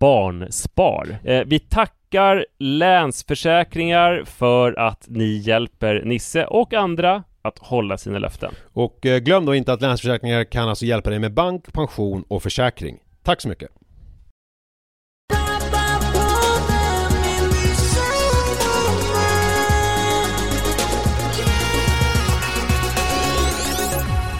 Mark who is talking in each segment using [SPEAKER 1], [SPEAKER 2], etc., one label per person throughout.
[SPEAKER 1] Barnspar. Eh, vi tackar Länsförsäkringar för att ni hjälper Nisse och andra att hålla sina löften.
[SPEAKER 2] Och eh, glöm då inte att Länsförsäkringar kan alltså hjälpa dig med bank, pension och försäkring. Tack så mycket!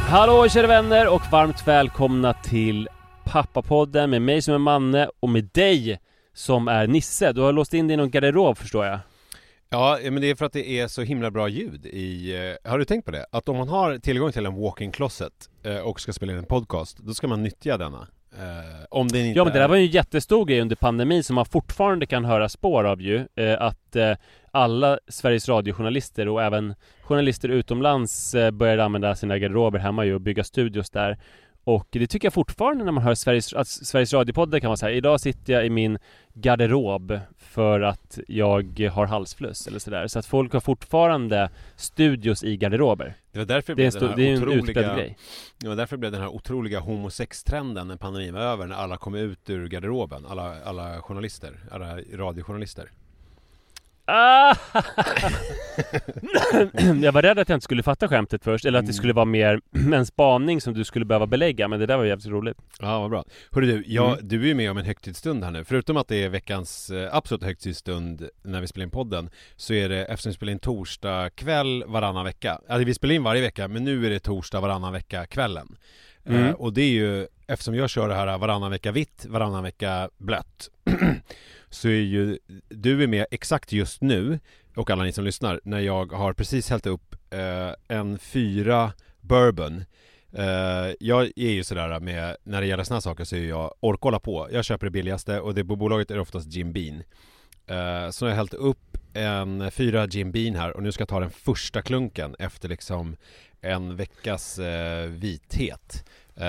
[SPEAKER 1] Hallå kära vänner och varmt välkomna till Pappapodden med mig som är Manne och med dig som är Nisse. Du har låst in dig i någon garderob förstår jag.
[SPEAKER 2] Ja, men det är för att det är så himla bra ljud i... eh, Har du tänkt på det? Att om man har tillgång till en walk-in closet eh, och ska spela in en podcast, då ska man nyttja denna. Eh, Om den inte
[SPEAKER 1] Ja men det
[SPEAKER 2] är...
[SPEAKER 1] där var ju en jättestor grej under pandemin som man fortfarande kan höra spår av ju. Att alla Sveriges radiojournalister och även journalister utomlands började använda sina garderober hemma ju och bygga studios där. Och det tycker jag fortfarande när man hör Sveriges, att Sveriges radiopoddar kan man säga Idag sitter jag i min garderob för att jag har halsfluss eller sådär Så att folk har fortfarande studios i garderober
[SPEAKER 2] Det var därför
[SPEAKER 1] Det
[SPEAKER 2] blev den här otroliga...
[SPEAKER 1] grej
[SPEAKER 2] Det var därför blev den här otroliga homosex-trenden när pandemin var över, när alla kom ut ur garderoben. Alla, alla journalister, alla radiojournalister.
[SPEAKER 1] Ah! jag var rädd att jag inte skulle fatta skämtet först, eller att det skulle vara mer en spaning som du skulle behöva belägga, men det där var jävligt roligt.
[SPEAKER 2] Ja, vad bra. Hörru du, jag,
[SPEAKER 1] Mm.
[SPEAKER 2] du är ju med om en högtidsstund här nu. Förutom att det är veckans eh, absolut högtidsstund när vi spelar in podden, så är det, eftersom vi spelar in torsdag kväll varannan vecka. Alltså vi spelar in varje vecka, men nu är det torsdag varannan vecka kvällen.
[SPEAKER 1] Mm.
[SPEAKER 2] Eh, och det är ju, eftersom jag kör det här varannan vecka vitt, varannan vecka blött, så är ju du är med exakt just nu, och alla ni som lyssnar, när jag har precis hällt upp eh, en fyra bourbon Eh, jag är ju sådär med, när det gäller här saker så är jag, orkar hålla på. Jag köper det billigaste och det på bolaget är det oftast Jim Beam. Eh, så jag har hällt upp en fyra Jim Beam här och nu ska jag ta den första klunken efter liksom en veckas eh, vithet.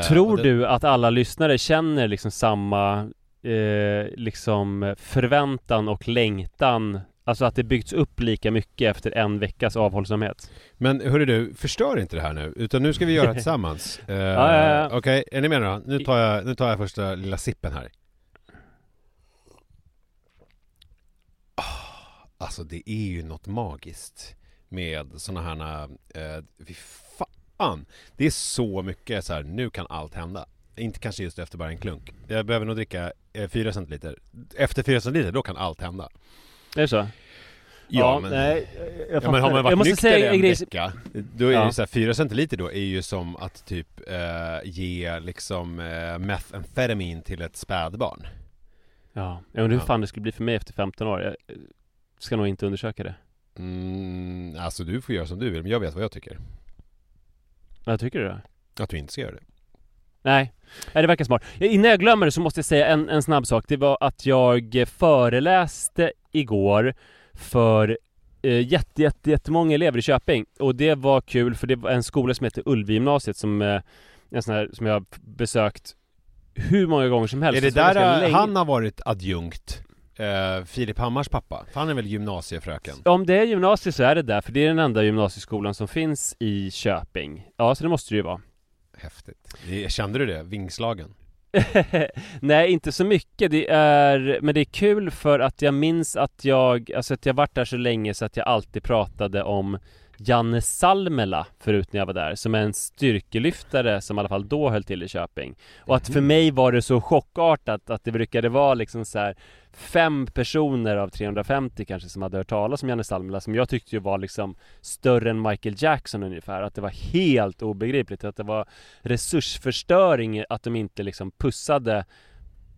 [SPEAKER 1] Tror
[SPEAKER 2] det-
[SPEAKER 1] du att alla lyssnare känner liksom samma eh, liksom förväntan och längtan Alltså att det byggts upp lika mycket efter en veckas avhållsamhet
[SPEAKER 2] Men hörru du, förstör inte det här nu, utan nu ska vi göra det tillsammans. Eh,
[SPEAKER 1] Ja, ja, ja.
[SPEAKER 2] Okej, är ni med då? Nu tar, jag, nu tar jag första lilla sippen här. Ah, Alltså det är ju något magiskt med såna här, eh, fy fan. Det är så mycket så här, nu kan allt hända. Inte kanske just efter bara en klunk. Jag behöver nog dricka 4 centiliter. Efter 4 centiliter, då kan allt hända.
[SPEAKER 1] Är det så?
[SPEAKER 2] Ja, men,
[SPEAKER 1] nej, jag,
[SPEAKER 2] ja, men har man varit nykter
[SPEAKER 1] säga
[SPEAKER 2] en vecka Då är
[SPEAKER 1] Ja.
[SPEAKER 2] ju så här, 4 centiliter då är ju som att typ eh, ge liksom eh, methamfetamin till ett spädbarn
[SPEAKER 1] Ja, jag undrar hur
[SPEAKER 2] Ja.
[SPEAKER 1] fan det skulle bli för mig efter 15 år Jag eh, ska nog inte undersöka det
[SPEAKER 2] mm, Alltså du får göra som du vill, men jag vet vad jag tycker
[SPEAKER 1] Vad tycker du då?
[SPEAKER 2] Att du inte ska göra det
[SPEAKER 1] Nej, nej det verkar smart. Innan jag glömmer det så måste jag säga en, en snabb sak. Det var att jag föreläste igår för eh, jätte, jätte, jättemånga elever i Köping. Och det var kul för det var en skola som heter Ulvigymnasiet som, eh, en sån här, som jag har besökt hur många gånger som helst.
[SPEAKER 2] Är det där eh, han har varit adjunkt? Eh, Filip Hammars pappa? Han är väl gymnasiefröken?
[SPEAKER 1] Om det är gymnasiet så är det där, för det är den enda gymnasieskolan som finns i Köping. Ja, så det måste det ju vara.
[SPEAKER 2] Häftigt Kände du det? Vingslagen?
[SPEAKER 1] Nej, inte så mycket. Det är, men det är kul för att jag minns att jag, alltså att jag varit där så länge så att jag alltid pratade om Janne Salmela förut när jag var där, som är en styrkelyftare som i alla fall då höll till i Köping. Och att för mig var det så chockartat att det brukade vara liksom så här fem personer av 350 kanske som hade hört talas om Janne Salmela som jag tyckte ju var liksom större än Michael Jackson ungefär. Att det var helt obegripligt. Att det var resursförstöring att de inte liksom pussade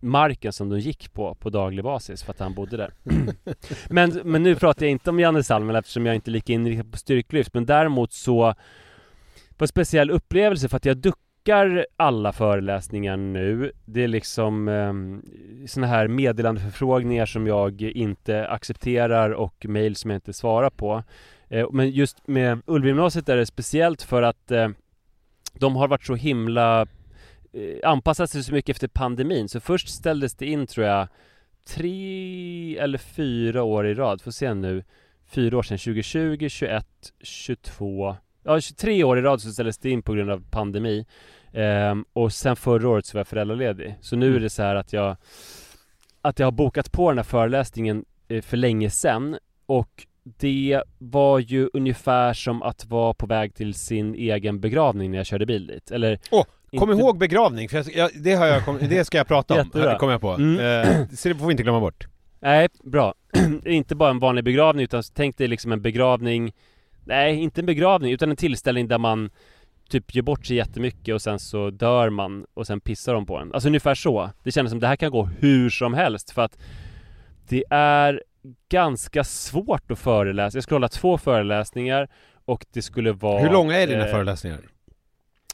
[SPEAKER 1] marken som de gick på på daglig basis för att han bodde där. men, men nu pratar jag inte om Janne Salmela eftersom jag inte är lika inriktad på styrkelyft men däremot så var en speciell upplevelse för att jag duckar alla föreläsningar nu. Det är liksom um, såna här meddelandeförfrågningar som jag inte accepterar och mejl som jag inte svarar på. Eh, men just med Ulvgymnasiet är det speciellt för att eh, de har varit så himla eh, anpassat sig så mycket efter pandemin. Så först ställdes det in tror jag tre eller fyra år i rad. Får se nu. Fyra år sedan. 2020, 21, 22. Ja, 23 år i rad så ställdes det in på grund av pandemi. Ehm, och sen förra året så var jag föräldraledig. Så nu är det så här att jag att jag har bokat på den här föreläsningen eh, för länge sedan. Och det var ju ungefär som att vara på väg till sin egen begravning när jag körde bil dit. Eller
[SPEAKER 2] Åh, Kom
[SPEAKER 1] inte-
[SPEAKER 2] ihåg begravning, för jag, jag, det, har jag, kom, det ska jag prata om,
[SPEAKER 1] Jättebra.
[SPEAKER 2] kommer jag på.
[SPEAKER 1] Mm.
[SPEAKER 2] Eh, så det får vi inte glömma bort.
[SPEAKER 1] Nej, bra. inte bara en vanlig begravning utan tänk dig liksom en begravning Nej, inte en begravning utan en tillställning där man Typ gör bort sig jättemycket och sen så dör man och sen pissar de på en. Alltså ungefär så. Det kändes som det här kan gå hur som helst för att Det är ganska svårt att föreläsa. Jag skulle hålla två föreläsningar och det skulle vara
[SPEAKER 2] Hur långa är dina
[SPEAKER 1] eh,
[SPEAKER 2] föreläsningar?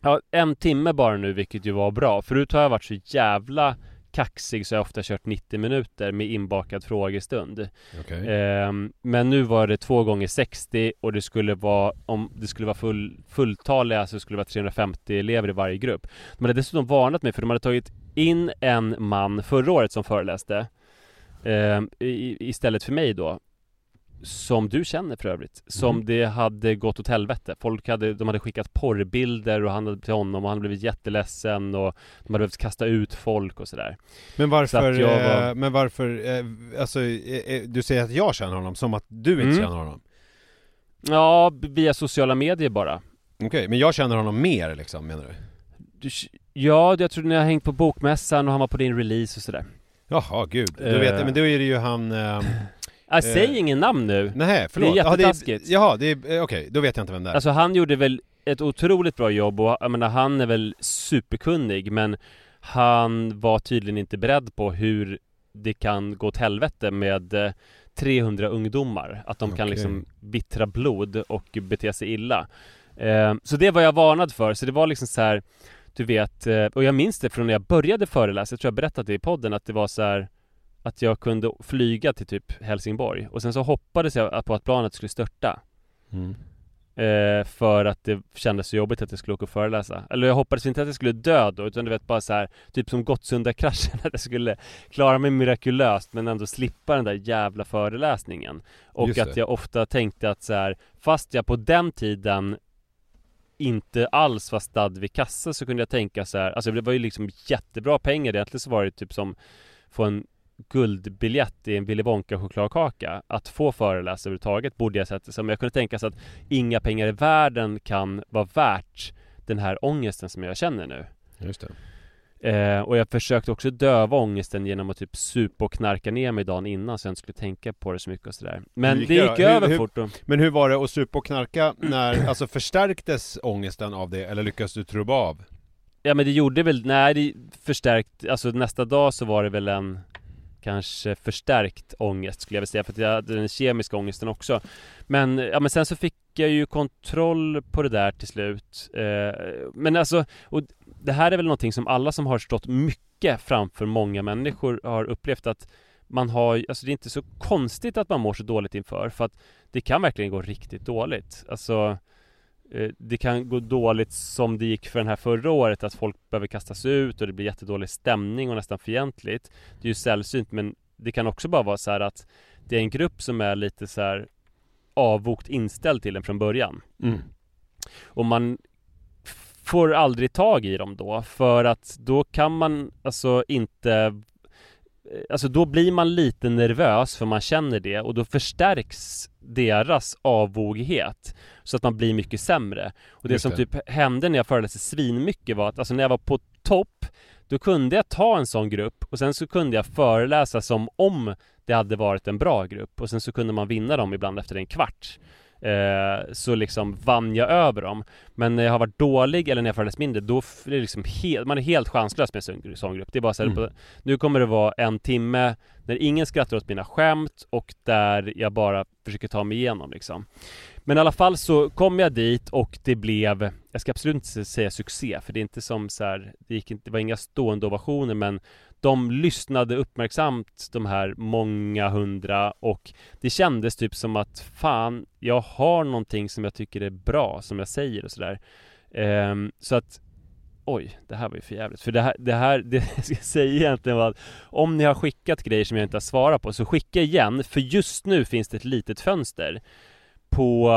[SPEAKER 1] Ja, en timme bara nu vilket ju var bra. Förut har jag varit så jävla kaxig så jag har ofta kört 90 minuter med inbakad frågestund.
[SPEAKER 2] Okej.
[SPEAKER 1] Ehm, men nu var det två gånger 60 och det skulle vara, om det skulle vara full, fulltaliga så skulle det vara 350 elever i varje grupp. De hade dessutom varnat mig för de hade tagit in en man förra året som föreläste ehm, i, istället för mig då. Som du känner för övrigt. Som
[SPEAKER 2] Mhm.
[SPEAKER 1] det hade gått åt helvete. Folk hade, de hade skickat porrbilder och han hade, till honom och han hade blivit jätteledsen och de hade behövt kasta ut folk och sådär.
[SPEAKER 2] Men varför,
[SPEAKER 1] var-
[SPEAKER 2] eh, men varför, eh, alltså, eh, eh, du säger att jag känner honom, som att du inte
[SPEAKER 1] Mm.
[SPEAKER 2] känner honom?
[SPEAKER 1] Ja, via sociala medier bara.
[SPEAKER 2] Okej, men jag känner honom mer liksom, menar du?
[SPEAKER 1] Du, ja, jag tror ni har hängt på bokmässan och han var på din release och sådär.
[SPEAKER 2] Jaha, gud. Du
[SPEAKER 1] Eh.
[SPEAKER 2] vet, men då är det ju han... ehm,
[SPEAKER 1] Äh, säg
[SPEAKER 2] Eh,
[SPEAKER 1] ingen namn nu.
[SPEAKER 2] nej, förlåt.
[SPEAKER 1] Det är
[SPEAKER 2] Ja,
[SPEAKER 1] jättetaskigt.
[SPEAKER 2] Jaha, det är, eh, okej, då vet jag inte vem det är.
[SPEAKER 1] Alltså han gjorde väl ett otroligt bra jobb och jag menar han är väl superkunnig men han var tydligen inte beredd på hur det kan gå åt helvete med eh, 300 ungdomar. Att de kan
[SPEAKER 2] Okej.
[SPEAKER 1] liksom vittra blod och bete sig illa. Eh, så det var jag varnad för. Så det var liksom så här, du vet, eh, och jag minns det från när jag började föreläsa, jag tror jag berättat det i podden, att det var så här att jag kunde flyga till typ Helsingborg och sen så hoppades jag på att planet skulle störta.
[SPEAKER 2] Mm.
[SPEAKER 1] Eh, för att det kändes så jobbigt att jag skulle åka och föreläsa. Eller jag hoppades inte att jag skulle dö då, utan du vet bara så här, typ som Gottsunda-kraschen, att jag skulle klara mig mirakulöst men ändå slippa den där jävla föreläsningen. Och att jag ofta tänkte att så här, fast jag på den tiden inte alls var stadd vid kassa så kunde jag tänka så här, alltså det var ju liksom jättebra pengar egentligen så var det typ som få en guldbiljett i en Willy Wonka chokladkaka Att få föreläsa överhuvudtaget borde jag sett det som Jag kunde tänka sig att inga pengar i världen kan vara värt den här ångesten som jag känner nu
[SPEAKER 2] Just det.
[SPEAKER 1] Eh, och jag försökte också döva ångesten genom att typ supa och knarka ner mig dagen innan så jag inte skulle tänka på det så mycket och sådär Men
[SPEAKER 2] Hur gick
[SPEAKER 1] det
[SPEAKER 2] det
[SPEAKER 1] gick
[SPEAKER 2] då?
[SPEAKER 1] över
[SPEAKER 2] Hur- hur-
[SPEAKER 1] fort då.
[SPEAKER 2] Men hur var det att supa och knarka när, alltså förstärktes ångesten av det eller lyckades du trubba av?
[SPEAKER 1] Ja men det gjorde väl, nej det förstärkt, alltså nästa dag så var det väl en Kanske förstärkt ångest skulle jag vilja säga för att jag hade den kemiska ångesten också. Men, ja men sen så fick jag ju kontroll på det där till slut. Eh, Men alltså, och det här är väl någonting som alla som har stått mycket framför många människor har upplevt att man har, alltså det är inte så konstigt att man mår så dåligt inför för att det kan verkligen gå riktigt dåligt. Alltså eh, det kan gå dåligt som det gick för den här förra året att folk behöver kastas ut och det blir jättedålig stämning och nästan fientligt Det är ju sällsynt men det kan också bara vara så här att det är en grupp som är lite så här avvokt inställd till en från början
[SPEAKER 2] Mm.
[SPEAKER 1] och man får aldrig tag i dem då för att då kan man alltså inte Alltså då blir man lite nervös för man känner det och då förstärks deras avoghet Så att man blir mycket sämre Och det
[SPEAKER 2] Just
[SPEAKER 1] som
[SPEAKER 2] det.
[SPEAKER 1] typ hände när jag föreläste svinmycket var att alltså när jag var på topp Då kunde jag ta en sån grupp och sen så kunde jag föreläsa som om det hade varit en bra grupp och sen så kunde man vinna dem ibland efter en kvart eh, Så liksom vann jag över dem. Men när jag har varit dålig eller när jag föreläst mindre då är det liksom helt, man är helt chanslös med en sån- grupp. Det är bara så här,
[SPEAKER 2] Mm.
[SPEAKER 1] nu kommer det vara en timme när ingen skrattar åt mina skämt och där jag bara försöker ta mig igenom liksom. Men i alla fall så kom jag dit och det blev Jag ska absolut inte säga succé för det är inte som så här, Det gick inte, det var inga stående ovationer men de lyssnade uppmärksamt de här många hundra och Det kändes typ som att fan Jag har någonting som jag tycker är bra som jag säger och sådär Um, Så att Oj, det här var ju för jävligt. För det här, det här, det jag ska säga egentligen var att Om ni har skickat grejer som jag inte har svarat på så skicka igen För just nu finns det ett litet fönster på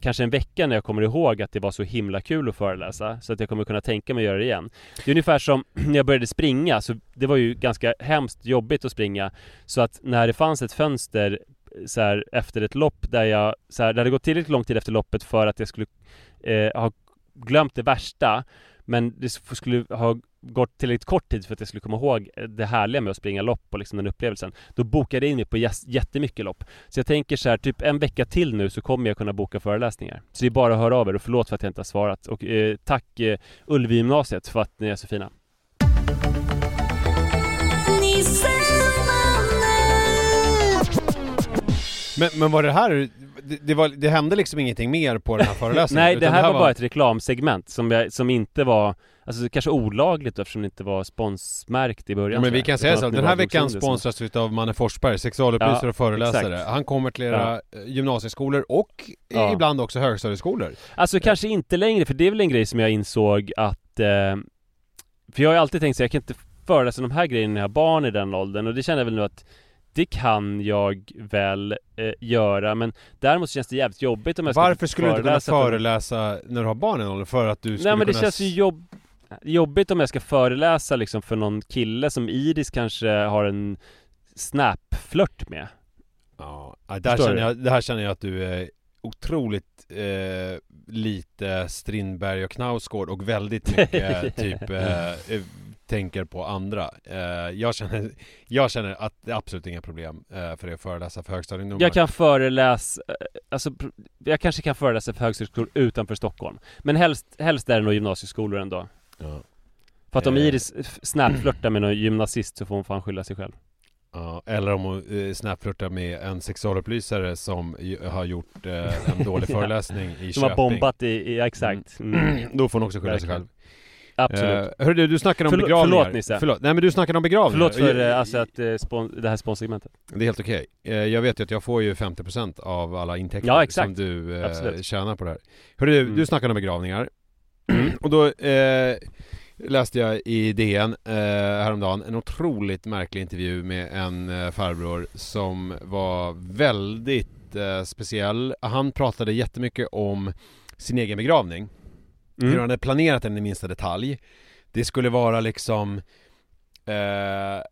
[SPEAKER 1] kanske en vecka när jag kommer ihåg att det var så himla kul att föreläsa Så att jag kommer kunna tänka mig att göra det igen. Det är ungefär som när jag började springa så Det var ju ganska hemskt jobbigt att springa Så att när det fanns ett fönster eh, så här, efter ett lopp där jag så här, Det hade gått tillräckligt lång tid efter loppet för att jag skulle eh, ha glömt det värsta Men det skulle ha gått tillräckligt kort tid för att jag skulle komma ihåg det härliga med att springa lopp och liksom den upplevelsen Då bokade jag in mig på jättemycket lopp. Så jag tänker så här, typ en vecka till nu så kommer jag kunna boka föreläsningar. Så det är bara att höra av er och förlåt för att jag inte har svarat. Och eh, tack eh, Ullevi-gymnasiet för att ni är så fina.
[SPEAKER 2] Men, men var det här, det, det, var, det hände liksom ingenting mer på den här föreläsningen?
[SPEAKER 1] Nej, det
[SPEAKER 2] utan
[SPEAKER 1] här, var bara ett reklamsegment som, jag, som inte var Alltså kanske olagligt eftersom det inte var sponsmärkt i början
[SPEAKER 2] Ja, men vi kan säga så, den här veckan sponsras vi av Manne Forsberg, sexualupplysare
[SPEAKER 1] Ja,
[SPEAKER 2] och föreläsare.
[SPEAKER 1] exakt.
[SPEAKER 2] Han kommer till era eh, gymnasieskolor och
[SPEAKER 1] Ja.
[SPEAKER 2] ibland också högstadieskolor.
[SPEAKER 1] Alltså kanske inte längre, för det är väl en grej som jag insåg att eh, För jag har ju alltid tänkt så jag kan inte föreläsa de här grejerna när jag har barn i den åldern och det känner jag väl nu att Det kan jag väl eh, göra men däremot känns det jävligt jobbigt om jag ska
[SPEAKER 2] Varför skulle du inte kunna
[SPEAKER 1] föreläsa för-
[SPEAKER 2] när du har barn i den åldern? För att du skulle
[SPEAKER 1] Nej men det
[SPEAKER 2] kunna...
[SPEAKER 1] känns ju jobb... jobbigt om jag ska föreläsa liksom för någon kille som Iris kanske har en Snap-flört med
[SPEAKER 2] Ja, där
[SPEAKER 1] Förstår
[SPEAKER 2] känner jag, det här känner jag att du är otroligt eh, lite Strindberg och Knausgård och väldigt mycket typ eh, tänker på andra. Eh, jag, känner, jag känner att det är absolut inga problem eh, för dig att föreläsa för högstadieungdomar.
[SPEAKER 1] Jag kan föreläsa, eh, alltså jag kanske kan föreläsa för högskolor utanför Stockholm Men helst, helst är det nog gymnasieskolor ändå
[SPEAKER 2] Ja.
[SPEAKER 1] För att om
[SPEAKER 2] Eh.
[SPEAKER 1] Iris snapflörtar med någon gymnasist så får hon fan skylla sig själv
[SPEAKER 2] Ja, eller om hon snapflörtar med en sexualupplysare som har gjort en dålig föreläsning i
[SPEAKER 1] Som har
[SPEAKER 2] Köping.
[SPEAKER 1] bombat i, i exakt mm.
[SPEAKER 2] Då får hon också skylla sig
[SPEAKER 1] Verkligen.
[SPEAKER 2] själv.
[SPEAKER 1] Absolut
[SPEAKER 2] Eh, hörru du, du snackade om
[SPEAKER 1] Förlåt-
[SPEAKER 2] begravningar.
[SPEAKER 1] förlåt, Nisse.
[SPEAKER 2] Förlåt. Nej men du snackade om begravningar.
[SPEAKER 1] Förlåt för eh, alltså att, eh, spon- det här sponsegmentet
[SPEAKER 2] Det är helt okej. Eh, Jag vet ju att jag får ju 50% av alla intäkter
[SPEAKER 1] Ja, exakt.
[SPEAKER 2] som du
[SPEAKER 1] Absolut.
[SPEAKER 2] tjänar på det här. Hörru du,
[SPEAKER 1] Mm.
[SPEAKER 2] du snackade om begravningar. Och då läste jag i DN eh, häromdagen en otroligt märklig intervju med en farbror som var väldigt speciell. Han pratade jättemycket om sin egen begravning. Hur han
[SPEAKER 1] mm.
[SPEAKER 2] hade planerat den i minsta detalj. Det skulle vara liksom eh,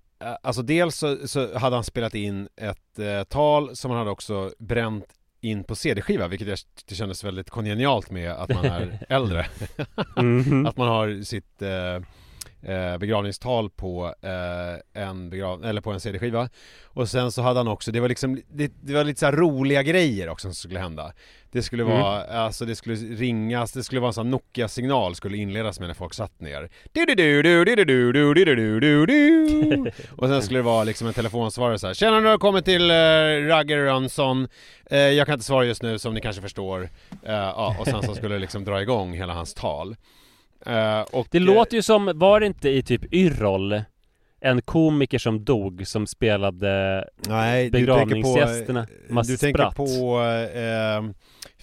[SPEAKER 2] Alltså dels så, så hade han spelat in ett eh, tal som han hade också bränt in på CD-skiva vilket jag tyckte kändes väldigt kongenialt med att man är äldre.
[SPEAKER 1] Mhm.
[SPEAKER 2] Att man har sitt eh, eh, begravningstal på eh, en begrav eller på en CD-skiva Och sen så hade han också, det var liksom, det, det var lite så roliga grejer också som skulle hända Det skulle
[SPEAKER 1] Mm.
[SPEAKER 2] vara, alltså det skulle ringas, det skulle vara en sån Nokia-signal skulle inledas med när folk satt ner du du du du du du du du du du du Och sen skulle det vara liksom en telefonsvarare så här. Tjena nu har kommit till eh, Ragger Jönsson eh, Jag kan inte svara just nu som ni kanske förstår eh, ja, Och sen så skulle det liksom dra igång hela hans tal Eh, och,
[SPEAKER 1] Det
[SPEAKER 2] eh,
[SPEAKER 1] låter ju som, var det inte i typ Yrrol en komiker som dog som spelade
[SPEAKER 2] Nej, du tänker på,
[SPEAKER 1] begravningsgästerna? Man
[SPEAKER 2] du tänker på eh,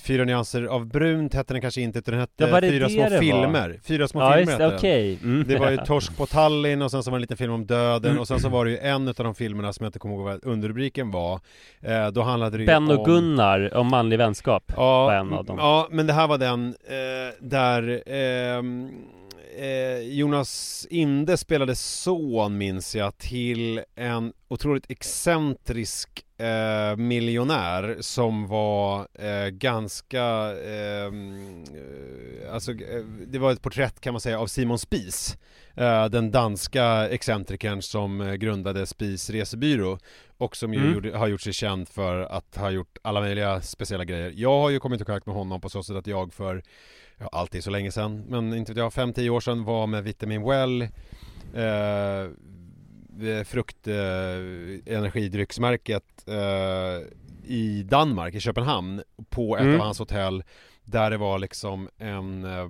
[SPEAKER 2] Fyra nyanser av brunt hette den kanske inte utan den hette
[SPEAKER 1] Ja,
[SPEAKER 2] Fyra små
[SPEAKER 1] det var?
[SPEAKER 2] filmer Fyra små
[SPEAKER 1] Ja
[SPEAKER 2] filmer hette
[SPEAKER 1] det,
[SPEAKER 2] den.
[SPEAKER 1] okej. Mm.
[SPEAKER 2] Det var ju Torsk på Tallinn och sen så var det en liten film om döden och sen så var det ju en av de filmerna som jag inte kommer ihåg vad underrubriken var eh, Då handlade det ju
[SPEAKER 1] Ben
[SPEAKER 2] om
[SPEAKER 1] och Gunnar om manlig vänskap
[SPEAKER 2] Ja,
[SPEAKER 1] var en av dem.
[SPEAKER 2] ja men det här var den eh, där ehm, eh, Jonas Inde spelade son minns jag till en otroligt excentrisk eh, miljonär som var eh, ganska, ehm, eh, alltså eh, det var ett porträtt kan man säga av Simon Spies eh, Den danska excentrikern som eh, grundade Spies resebyrå och som
[SPEAKER 1] Mm.
[SPEAKER 2] gjorde, har gjort sig känd för att ha gjort alla möjliga speciella grejer. Jag har ju kommit i kontakt med honom på så sätt att jag för, ja alltid så länge sedan, men inte vet jag, 5-10 år sedan var med Vitamin Well eh, frukt eh, energidrycksmärket eh, i Danmark, i Köpenhamn på ett
[SPEAKER 1] Mm.
[SPEAKER 2] av hans hotell där det var liksom en eh,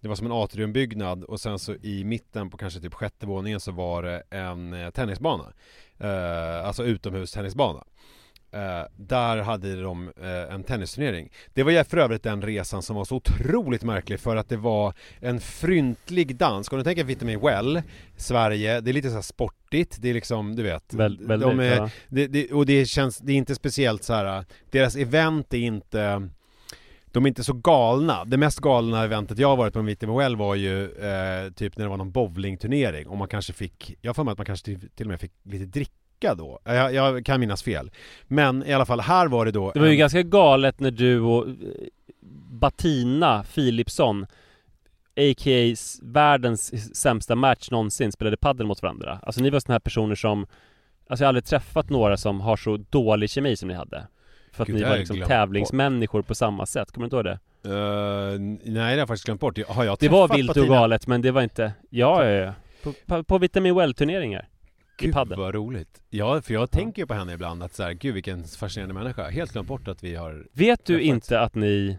[SPEAKER 2] det var som en atriumbyggnad och sen så i mitten på kanske typ sjätte våningen så var det en eh, tennisbana eh, Alltså utomhus tennisbana Eh, där hade de eh, en tennisturnering. Det var ju för övrigt den resan som var så otroligt märklig för att det var en fryntlig dans. Om du tänker Vitamin Well, Sverige, det är lite så sportigt, det är liksom, du vet.
[SPEAKER 1] Väl, väldigt,
[SPEAKER 2] de är,
[SPEAKER 1] ja.
[SPEAKER 2] det, det, och det känns, det är inte speciellt så här. deras event är inte de är inte så galna. Det mest galna eventet jag har varit på med Vitamin Well var ju eh, typ när det var någon bowlingturnering och man kanske fick, jag har för mig att man kanske till, till och med fick lite dricka då. Jag, jag kan minnas fel. Men i alla fall, här var det då
[SPEAKER 1] Det var ju
[SPEAKER 2] en-
[SPEAKER 1] ganska galet när du och eh, Batina Philipsson A.k.a. världens sämsta match någonsin spelade paddel mot varandra Alltså ni var såna här personer som Alltså jag har aldrig träffat några som har så dålig kemi som ni hade För att
[SPEAKER 2] Gud,
[SPEAKER 1] ni var liksom tävlingsmänniskor på samma sätt, kommer du inte ihåg det?
[SPEAKER 2] Eh, nej, det har jag faktiskt glömt bort. Har jag
[SPEAKER 1] Det var vilt och galet men det var inte Ja, ja, ja På, på, på Vitamin Well-turneringar i padel
[SPEAKER 2] vad roligt. Ja, för jag tänker ju på henne ibland att så här, gud vilken fascinerande människa. Helt glömt bort att vi har...
[SPEAKER 1] Vet du inte att ni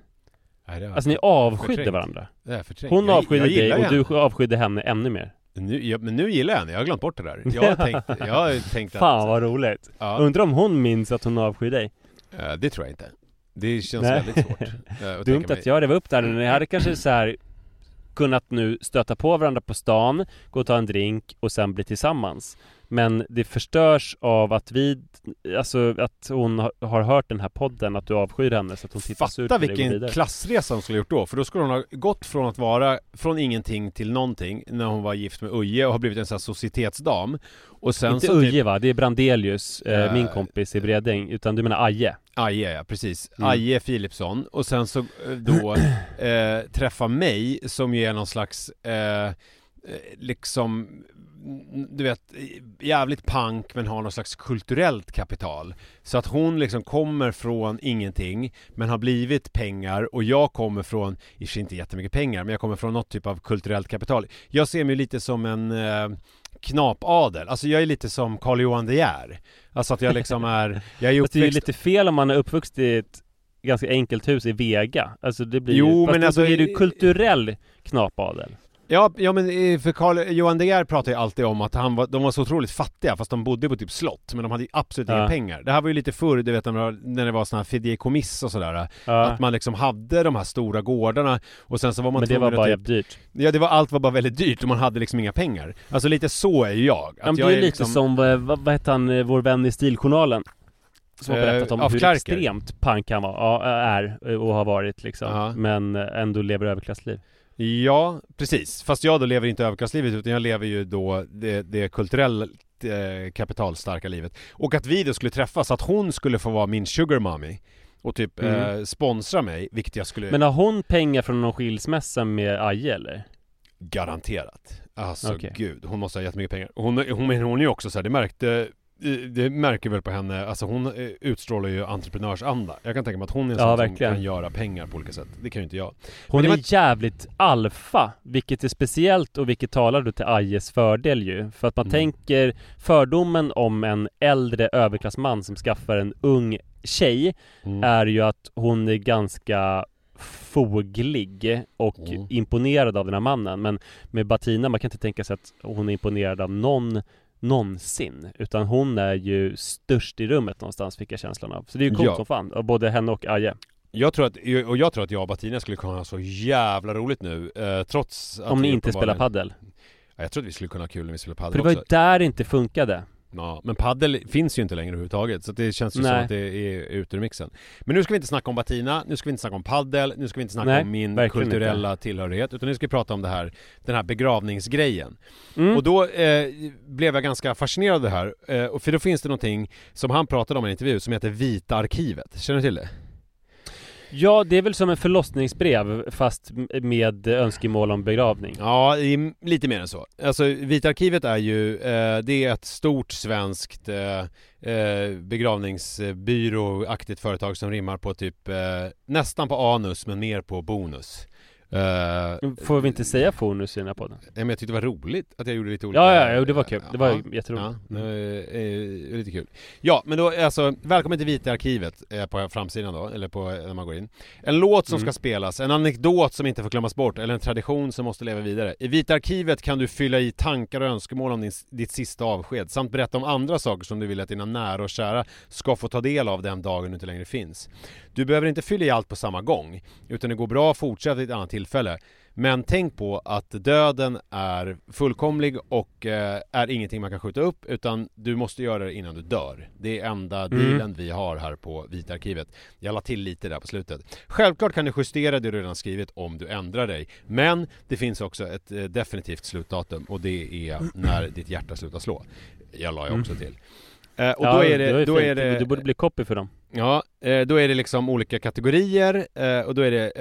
[SPEAKER 2] Nej, det
[SPEAKER 1] Alltså ni
[SPEAKER 2] jag
[SPEAKER 1] avskydde
[SPEAKER 2] förträngt.
[SPEAKER 1] varandra?
[SPEAKER 2] Det är förträngt.
[SPEAKER 1] Hon
[SPEAKER 2] Jag-
[SPEAKER 1] avskydde
[SPEAKER 2] jag
[SPEAKER 1] dig och
[SPEAKER 2] ju
[SPEAKER 1] du avskydde henne ännu mer
[SPEAKER 2] henne. Nu, ja, men nu gillar jag henne, jag har glömt bort det där. Jag har tänkt, jag har tänkt att...
[SPEAKER 1] Fan vad roligt!
[SPEAKER 2] Ja,
[SPEAKER 1] Undrar om hon minns att hon avskyr dig?
[SPEAKER 2] eh, det tror jag inte. Det känns
[SPEAKER 1] Nej.
[SPEAKER 2] väldigt svårt. eh, att
[SPEAKER 1] Dumt att jag rev upp där, ni hade kanske så här kunnat nu stöta på varandra på stan, gå och ta en drink och sen bli tillsammans. Men det förstörs av att vi, alltså att hon har- hört den här podden, att du avskyr henne så att hon tittar surt
[SPEAKER 2] Fatta vilken klassresa hon skulle gjort då, för då skulle hon ha gått från att vara från ingenting till någonting när hon var gift med Uje och har blivit en sån här societetsdam och sen
[SPEAKER 1] Inte
[SPEAKER 2] så
[SPEAKER 1] Uje
[SPEAKER 2] typ,
[SPEAKER 1] va? Det är Brandelius, Eh, min kompis i Bredäng, utan du menar Aje?
[SPEAKER 2] Aje ja, precis,
[SPEAKER 1] Mm.
[SPEAKER 2] Aje Philipsson och sen så eh, då eh, träffa mig som ju är någon slags eh, liksom du vet, jävligt punk men har någon slags kulturellt kapital. Så att hon liksom kommer från ingenting men har blivit pengar och jag kommer från, i och inte jättemycket pengar, men jag kommer från något typ av kulturellt kapital. Jag ser mig lite som en eh, knapadel, alltså jag är lite som Carl Johan De Geer. Alltså att jag liksom är, jag är
[SPEAKER 1] Fast det är ju
[SPEAKER 2] uppväxt
[SPEAKER 1] lite fel om man är uppvuxen i ett ganska enkelt hus i Vega. Alltså det blir
[SPEAKER 2] Jo,
[SPEAKER 1] ju, fast
[SPEAKER 2] men
[SPEAKER 1] då
[SPEAKER 2] alltså-
[SPEAKER 1] är du kulturell knapadel.
[SPEAKER 2] Ja, ja men eh, för Carl Johan De Geer pratar ju alltid om att han var, de var så otroligt fattiga fast de bodde på typ slott men de hade ju absolut inga
[SPEAKER 1] Ja.
[SPEAKER 2] pengar. Det här var ju lite förr, du vet när det var- såna här fideikommiss och sådär.
[SPEAKER 1] Ja.
[SPEAKER 2] Att man liksom hade de här stora gårdarna och sen så var man
[SPEAKER 1] Men det var bara jävligt dyrt.
[SPEAKER 2] Ja det var, allt var bara väldigt dyrt och man hade liksom inga pengar. Alltså lite så är ju jag. Att
[SPEAKER 1] Ja, men det
[SPEAKER 2] jag
[SPEAKER 1] är lite
[SPEAKER 2] liksom-
[SPEAKER 1] som, eh, vad, vad hette han, eh, vår vän i Stiljournalen? Som har
[SPEAKER 2] Eh,
[SPEAKER 1] berättat om
[SPEAKER 2] Af
[SPEAKER 1] hur extremt punk han var, är eh, och har varit liksom.
[SPEAKER 2] Ja.
[SPEAKER 1] Men eh, ändå lever överklassliv.
[SPEAKER 2] Ja, precis. Fast jag då lever inte överklasslivet utan jag lever ju då det, det kulturellt eh, kapitalstarka livet. Och att vi då skulle träffas, att hon skulle få vara min sugar mommy och typ
[SPEAKER 1] Mm.
[SPEAKER 2] eh, sponsra mig, vilket jag skulle...
[SPEAKER 1] Men har hon pengar från någon skilsmässa med Aje eller?
[SPEAKER 2] Garanterat. Alltså
[SPEAKER 1] Okej.
[SPEAKER 2] gud, hon måste ha jättemycket pengar. Hon, hon, men hon är ju också så här, det märkte det märker väl på henne, alltså hon eh, utstrålar ju entreprenörsanda. Jag kan tänka mig att hon är en
[SPEAKER 1] Ja,
[SPEAKER 2] sån som kan göra pengar på olika sätt. Det kan ju inte jag.
[SPEAKER 1] Hon är jävligt alfa, vilket är speciellt och vilket talar då till Ajes fördel ju. För att man
[SPEAKER 2] Mm.
[SPEAKER 1] tänker fördomen om en äldre överklassman som skaffar en ung tjej
[SPEAKER 2] Mm.
[SPEAKER 1] är ju att hon är ganska foglig och
[SPEAKER 2] Mm.
[SPEAKER 1] imponerad av den här mannen. Men med Batina, man kan inte tänka sig att hon är imponerad av någon någonsin. Utan hon är ju störst i rummet någonstans fick jag känslan av. Så det är ju coolt
[SPEAKER 2] Ja.
[SPEAKER 1] som fan, av både henne och Aje.
[SPEAKER 2] Jag tror att, och jag tror att jag och Bettina skulle kunna ha så jävla roligt nu, eh, trots att
[SPEAKER 1] Om ni inte spelar paddel.
[SPEAKER 2] Ja, jag tror att vi skulle kunna ha kul när vi spelar
[SPEAKER 1] För
[SPEAKER 2] padel
[SPEAKER 1] det var ju där det inte funkade.
[SPEAKER 2] Ja, men paddel finns ju inte längre överhuvudtaget, så det känns ju som
[SPEAKER 1] Nej.
[SPEAKER 2] att det är ute ur mixen. Men nu ska vi inte snacka om Batina, nu ska vi inte snacka om paddel, nu ska vi inte snacka
[SPEAKER 1] Nej,
[SPEAKER 2] om min kulturella tillhörighet, utan nu ska vi prata om det här, den här begravningsgrejen.
[SPEAKER 1] Mm.
[SPEAKER 2] Och då eh, blev jag ganska fascinerad av det här, eh, för då finns det någonting som han pratade om i en intervju som heter Vita arkivet. Känner du till det?
[SPEAKER 1] Ja, det är väl som en förlossningsbrev fast med önskemål om begravning.
[SPEAKER 2] Ja, lite mer än så. Alltså Vita arkivet är ju, eh, det är ett stort svenskt eh, eh, begravningsbyråaktigt företag som rimmar på typ eh, nästan på anus men mer på bonus. Eh,
[SPEAKER 1] Får vi inte säga fonus i den här podden?
[SPEAKER 2] Nej, men jag tyckte det var roligt att jag gjorde lite olika
[SPEAKER 1] Ja, ja, jo, det var kul. Det var
[SPEAKER 2] Ja,
[SPEAKER 1] jätteroligt.
[SPEAKER 2] Ja, eh, eh, lite kul. Ja, men då alltså, välkommen till Vita arkivet eh, på framsidan då, eller på när man går in. En låt som
[SPEAKER 1] Mm.
[SPEAKER 2] ska spelas, en anekdot som inte får glömmas bort, eller en tradition som måste leva vidare. I Vita arkivet kan du fylla i tankar och önskemål om din, ditt sista avsked, samt berätta om andra saker som du vill att dina nära och kära ska få ta del av den dagen du inte längre finns. Du behöver inte fylla i allt på samma gång, utan det går bra att fortsätta i ett annat tillfälle. Men tänk på att döden är fullkomlig och eh, är ingenting man kan skjuta upp utan du måste göra det innan du dör. Det är enda
[SPEAKER 1] Mm.
[SPEAKER 2] dealen vi har här på Vita arkivet. Jag la till lite där på slutet. Självklart kan du justera det du redan skrivit om du ändrar dig. Men det finns också ett eh, definitivt slutdatum och det är när ditt hjärta slutar slå. Jag la jag också till. Eh, och då är det,
[SPEAKER 1] ju
[SPEAKER 2] då är det
[SPEAKER 1] Du borde bli copy för dem.
[SPEAKER 2] Ja, då är det liksom olika kategorier och då är det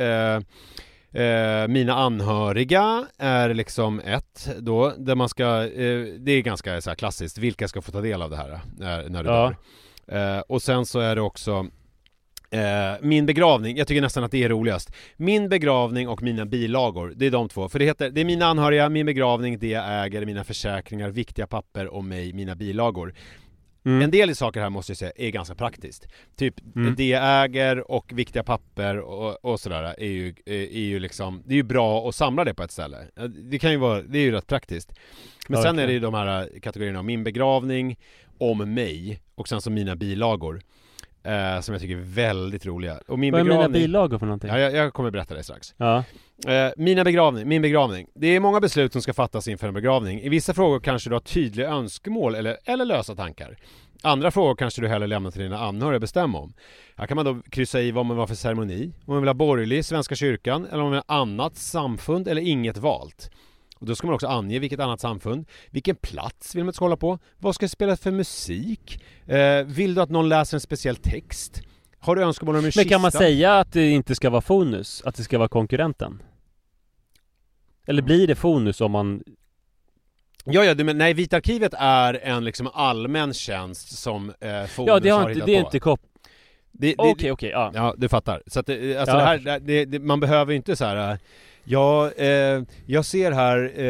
[SPEAKER 2] eh, Mina anhöriga är liksom ett då, där man ska, eh, det är ganska så klassiskt, vilka ska få ta del av det här eh, när, när du
[SPEAKER 1] Ja.
[SPEAKER 2] dör? Eh, och sen så är det också Eh, min begravning, jag tycker nästan att det är roligast. Min begravning och mina bilagor, det är de två. För det heter, det är mina anhöriga, min begravning, det jag äger, mina försäkringar, viktiga papper och mig, mina bilagor.
[SPEAKER 1] Mm.
[SPEAKER 2] En del saker här måste jag säga är ganska praktiskt. Typ
[SPEAKER 1] Mm.
[SPEAKER 2] jag äger och viktiga papper och, och sådär är ju, är ju liksom, det är ju bra att samla det på ett ställe. Det kan ju vara, det är ju rätt praktiskt. Men
[SPEAKER 1] Ja,
[SPEAKER 2] sen är det ju de här kategorierna om min begravning, om mig och sen så mina bilagor. Eh, som jag tycker är väldigt roliga. Och min
[SPEAKER 1] Vad är mina bilagor för någonting?
[SPEAKER 2] Ja, jag, jag kommer berätta det strax.
[SPEAKER 1] Ja.
[SPEAKER 2] Eh, mina begravning, min begravning. Det är många beslut som ska fattas inför en begravning. I vissa frågor kanske du har tydliga önskemål eller, eller lösa tankar. Andra frågor kanske du hellre lämnar till dina anhöriga att bestämma om. Här kan man då kryssa i vad man vill ha för ceremoni. Om man vill ha borgerlig, Svenska kyrkan, eller om man vill ha annat samfund eller inget valt. Och då ska man också ange vilket annat samfund, vilken plats vill man att ska hålla på, vad ska spelas för musik, eh, vill du att någon läser en speciell text? Har du önskemål om en
[SPEAKER 1] Men kan man
[SPEAKER 2] kista?
[SPEAKER 1] säga att det inte ska vara fonus? Att det ska vara konkurrenten? Eller blir det fonus om man...
[SPEAKER 2] Ja, ja, men, nej, Vita arkivet är en liksom allmän tjänst som eh, Fonus
[SPEAKER 1] Ja, det, har inte,
[SPEAKER 2] hittat
[SPEAKER 1] det är
[SPEAKER 2] på.
[SPEAKER 1] inte kop...
[SPEAKER 2] Det- det-
[SPEAKER 1] Okej, okej, ja.
[SPEAKER 2] Ja, du fattar. Så att det, alltså
[SPEAKER 1] Ja,
[SPEAKER 2] det här, det, man behöver ju inte så här. Ja, eh, jag ser här, eh,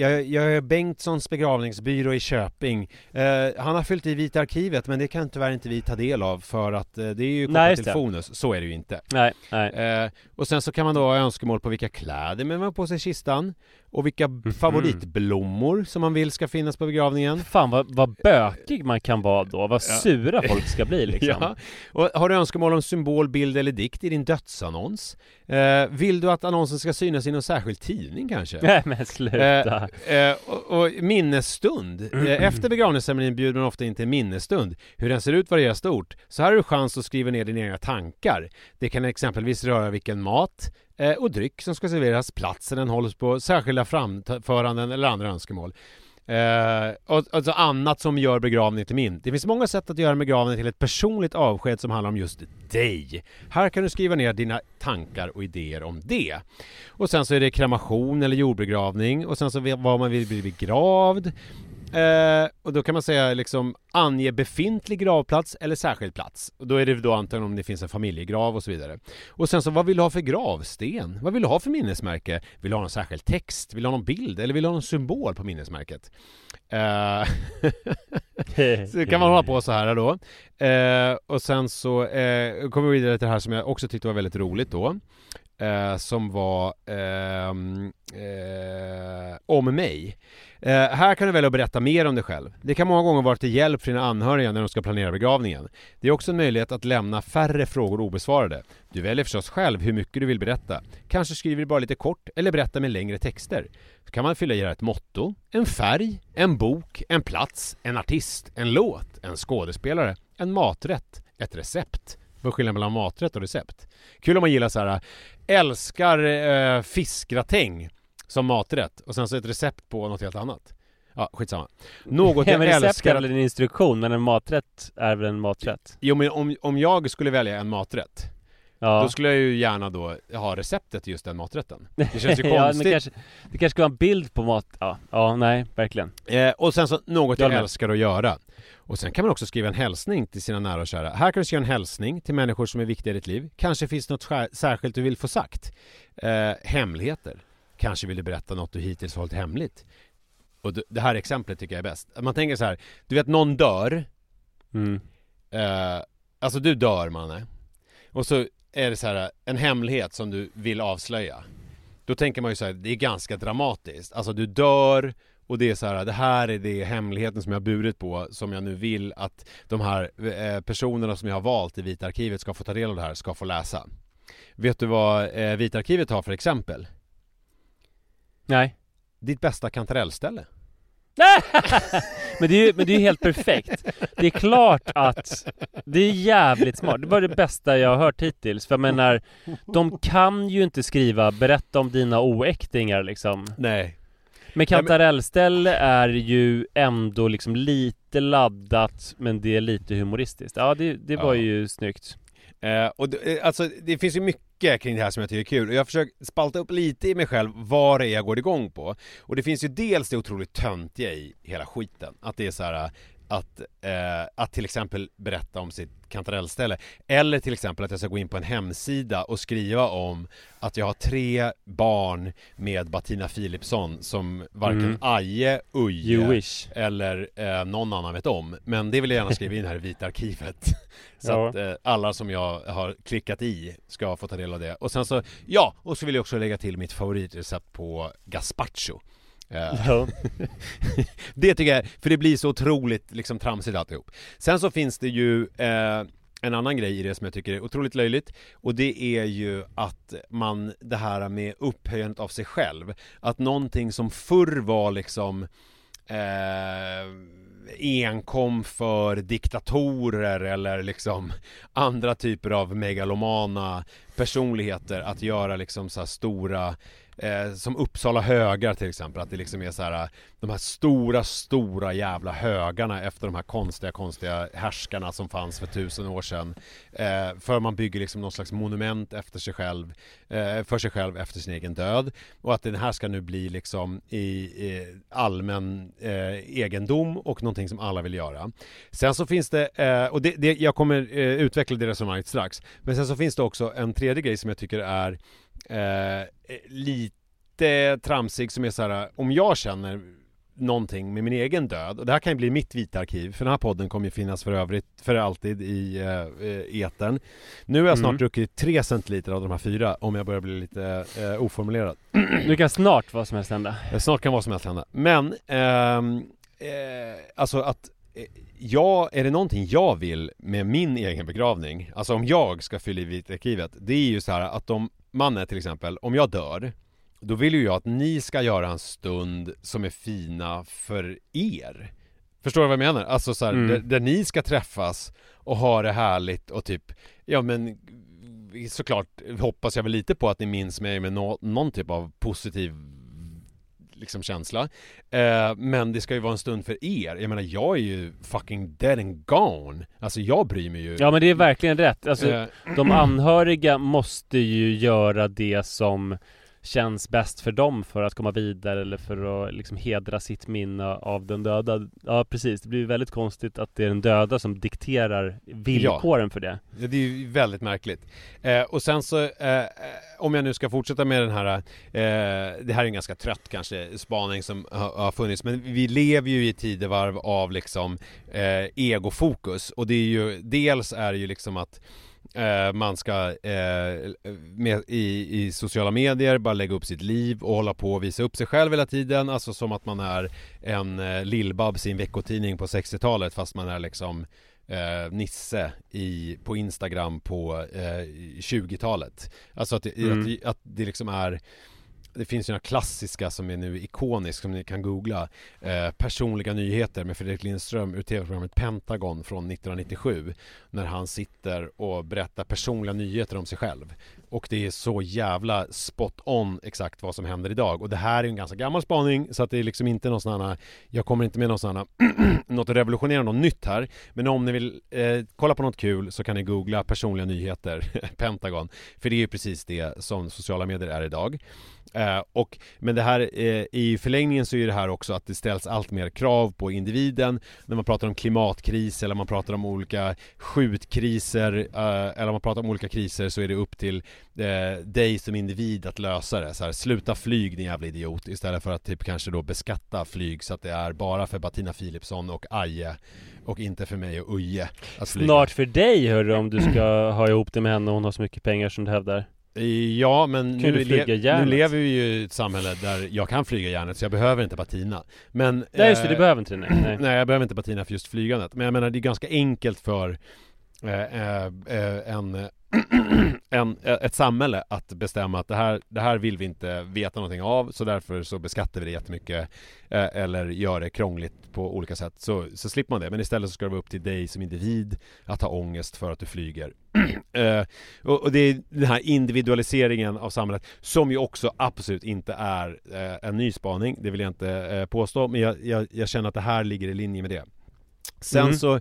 [SPEAKER 2] jag, jag är Bengtssons begravningsbyrå i Köping. Eh, han har fyllt i Vita arkivet men det kan tyvärr inte vi ta del av för att eh, det är ju kopplat
[SPEAKER 1] Nej,
[SPEAKER 2] till
[SPEAKER 1] det.
[SPEAKER 2] Fonus. Så är det ju inte.
[SPEAKER 1] Nej, nej.
[SPEAKER 2] Eh, och sen så kan man då ha önskemål på vilka kläder man vill ha på sig i kistan och vilka
[SPEAKER 1] Mhm.
[SPEAKER 2] favoritblommor som man vill ska finnas på begravningen.
[SPEAKER 1] Fan vad, vad bökig man kan vara då, vad sura folk ska bli liksom.
[SPEAKER 2] Ja. Och har du önskemål om symbol, bild eller dikt i din dödsannons? Eh, vill du att annonsen ska synas i någon särskild tidning kanske?
[SPEAKER 1] Nej men sluta.
[SPEAKER 2] Eh, eh, och, och minnesstund. Eh, efter begravningsceremonin bjuder man ofta in till minnesstund. Hur den ser ut varierar stort. Så här har du chans att skriva ner dina egna tankar. Det kan exempelvis röra vilken mat Eh, och dryck som ska serveras, platsen den hålls på, särskilda framföranden eller andra önskemål. Eh, och, alltså annat som gör begravningen till min. Det finns många sätt att göra begravningen till ett personligt avsked som handlar om just dig. Här kan du skriva ner dina tankar och idéer om det. Och sen så är det kremation eller jordbegravning och sen så var man vill bli begravd. Eh, och då kan man säga liksom ange befintlig gravplats eller särskild plats. Och då är det då antagligen om det finns en familjegrav och så vidare. Och sen så vad vill du ha för gravsten? Vad vill du ha för minnesmärke? Vill du ha någon särskild text? Vill du ha någon bild? Eller vill du ha någon symbol på minnesmärket? Eh, så kan man hålla på så här då. Eh, och sen så eh, kommer vi vidare till det här som jag också tyckte var väldigt roligt då. Eh, som var ehm, eh, om mig. Eh, här kan du välja att berätta mer om dig själv. Det kan många gånger vara till hjälp för dina anhöriga när de ska planera begravningen. Det är också en möjlighet att lämna färre frågor obesvarade. Du väljer förstås själv hur mycket du vill berätta. Kanske skriver du bara lite kort eller berättar med längre texter. Så kan man fylla i ett motto, en färg, en bok, en plats, en artist, en låt, en skådespelare, en maträtt, ett recept. Vad är skillnaden mellan maträtt och recept? Kul om man gillar så här, älskar eh, fiskgratäng som maträtt och sen så ett recept på något helt annat. Ja, skitsamma.
[SPEAKER 1] Något jag ja, älskar... är väl en instruktion, men en maträtt är väl en maträtt?
[SPEAKER 2] Jo, men om, om jag skulle välja en maträtt Ja. Då skulle jag ju gärna då ha receptet till just den maträtten. Det känns ju konstigt. ja,
[SPEAKER 1] det, kanske, det kanske ska vara en bild på mat, ja, ja nej, verkligen.
[SPEAKER 2] Eh, Och sen så, något jag, jag älskar att göra. Och sen kan man också skriva en hälsning till sina nära och kära. Här kan du skriva en hälsning till människor som är viktiga i ditt liv. Kanske finns något särskilt du vill få sagt. Eh, Hemligheter. Kanske vill du berätta något du hittills hållit hemligt. Och det här exemplet tycker jag är bäst. Man tänker så här, du vet någon dör. Mm. eh, Alltså du dör manne. Och så är det så här, en hemlighet som du vill avslöja Då tänker man ju så här, det är ganska dramatiskt. Alltså du dör och det är så här, det här är det hemligheten som jag burit på Som jag nu vill att de här eh, personerna som jag har valt i Vita Arkivet ska få ta del av det här, ska få läsa. Vet du vad eh, Vita Arkivet har för exempel?
[SPEAKER 1] Nej.
[SPEAKER 2] Ditt bästa kantarellställe
[SPEAKER 1] men, det är ju, men det är helt perfekt. Det är klart att det är jävligt smart. Det var det bästa jag har hört hittills. För jag menar, de kan ju inte skriva 'berätta om dina oäktingar' liksom.
[SPEAKER 2] Nej.
[SPEAKER 1] Men kantarellställe är ju ändå liksom lite laddat, men det är lite humoristiskt. Ja, det, det var ja. ju snyggt.
[SPEAKER 2] Eh, och det, eh, alltså, det finns ju mycket kring det här som jag tycker är kul och jag försöker spalta upp lite i mig själv vad det är jag går igång på. Och det finns ju dels det otroligt töntiga i hela skiten. Att det är så här att, eh, att till exempel berätta om sitt kantarellställe eller till exempel att jag ska gå in på en hemsida och skriva om att jag har tre barn med Bettina Philipsson som varken mm. Aje, Uje eller eh, någon annan vet om. Men det vill jag gärna skriva in här i Vita arkivet. Så ja. att eh, alla som jag har klickat i ska få ta del av det. Och sen så, ja, och så vill jag också lägga till mitt favoritrecept på gazpacho. Ja. det tycker jag, för det blir så otroligt liksom tramsigt alltihop. Sen så finns det ju eh, en annan grej i det som jag tycker är otroligt löjligt och det är ju att man, det här med upphöjandet av sig själv Att någonting som förr var liksom eh, enkom för diktatorer eller liksom andra typer av megalomana personligheter att göra liksom så stora eh, som Uppsala högar till exempel, att det liksom är så här de här stora, stora jävla högarna efter de här konstiga, konstiga härskarna som fanns för tusen år sedan. Eh, för man bygger liksom någon slags monument efter sig själv, eh, för sig själv efter sin egen död. Och att den här ska nu bli liksom i, i allmän eh, egendom och någonting som alla vill göra. Sen så finns det, eh, och det, det, jag kommer eh, utveckla det resonemanget strax, men sen så finns det också en tredje grej som jag tycker är eh, lite tramsig som är så här, om jag känner någonting med min egen död och det här kan ju bli mitt vita arkiv för den här podden kommer ju finnas för övrigt för alltid i eh, eten Nu har jag snart mm. druckit tre centiliter av de här fyra om jag börjar bli lite eh, oformulerad.
[SPEAKER 1] Nu kan snart vad som helst hända.
[SPEAKER 2] Eh, Snart kan vad som helst hända. Men ehm, eh, Alltså att eh, Ja, är det någonting jag vill med min egen begravning Alltså om jag ska fylla i vita arkivet Det är ju så här att om Manne till exempel, om jag dör Då vill ju jag att ni ska göra en stund som är fina för er Förstår du vad jag menar? Alltså så här, mm. där, där, ni ska träffas och ha det härligt och typ Ja men Såklart hoppas jag väl lite på att ni minns mig med no, någon typ av positiv liksom känsla. Eh, men det ska ju vara en stund för er. Jag menar, jag är ju fucking dead and gone. Alltså jag bryr mig ju.
[SPEAKER 1] Ja men det är verkligen rätt. Alltså, eh. de anhöriga måste ju göra det som känns bäst för dem för att komma vidare eller för att liksom hedra sitt minne av den döda. Ja precis, det blir väldigt konstigt att det är den döda som dikterar villkoren ja. för det.
[SPEAKER 2] Ja, det är ju väldigt märkligt. Eh, och sen så, eh, eh, om jag nu ska fortsätta med den här, eh, det här är en ganska trött kanske spaning som har, har funnits, men vi lever ju i tidevarv av liksom eh, egofokus och det är ju, dels är det ju liksom att Eh, man ska eh, med, i, i sociala medier bara lägga upp sitt liv och hålla på och visa upp sig själv hela tiden Alltså som att man är en eh, Lill-Babs i en veckotidning på 60-talet fast man är liksom eh, Nisse i, på Instagram på eh, 20-talet Alltså att, mm. att, att det liksom är det finns ju några klassiska som är nu ikonisk som ni kan googla. Eh, Personliga nyheter med Fredrik Lindström ur tv-programmet Pentagon från 1997 När han sitter och berättar personliga nyheter om sig själv. Och det är så jävla spot on exakt vad som händer idag. Och det här är en ganska gammal spaning så att det är liksom inte någon sån här Jag kommer inte med någon sån här Något revolutionerande, något nytt här. Men om ni vill eh, kolla på något kul så kan ni googla personliga nyheter Pentagon. För det är ju precis det som sociala medier är idag. Eh, och, men det här, eh, i förlängningen så är det här också att det ställs allt mer krav på individen När man pratar om klimatkris eller man pratar om olika skjutkriser eh, Eller man pratar om olika kriser så är det upp till eh, dig som individ att lösa det så här, Sluta flyg din jävla idiot Istället för att typ kanske då beskatta flyg så att det är bara för Bettina Philipsson och Aje och inte för mig och Uje
[SPEAKER 1] att flyga. Snart för dig hörru om du ska ha ihop det med henne och hon har så mycket pengar som du hävdar
[SPEAKER 2] Ja, men nu, le nu, lever vi ju i ett samhälle där jag kan flyga järnet så jag behöver inte patina. Men
[SPEAKER 1] Nej just det, du eh, behöver inte det, nej.
[SPEAKER 2] nej jag behöver inte patina för just flygandet. Men jag menar det är ganska enkelt för eh, eh, eh en en, ett samhälle att bestämma att det här, det här vill vi inte veta någonting av så därför så beskattar vi det jättemycket eh, eller gör det krångligt på olika sätt. Så, så slipper man det. Men istället så ska det vara upp till dig som individ att ha ångest för att du flyger. Eh, och, och, det är den här individualiseringen av samhället som ju också absolut inte är eh, en ny spaning. Det vill jag inte eh, påstå men jag, jag, jag, känner att det här ligger i linje med det. Sen mm. så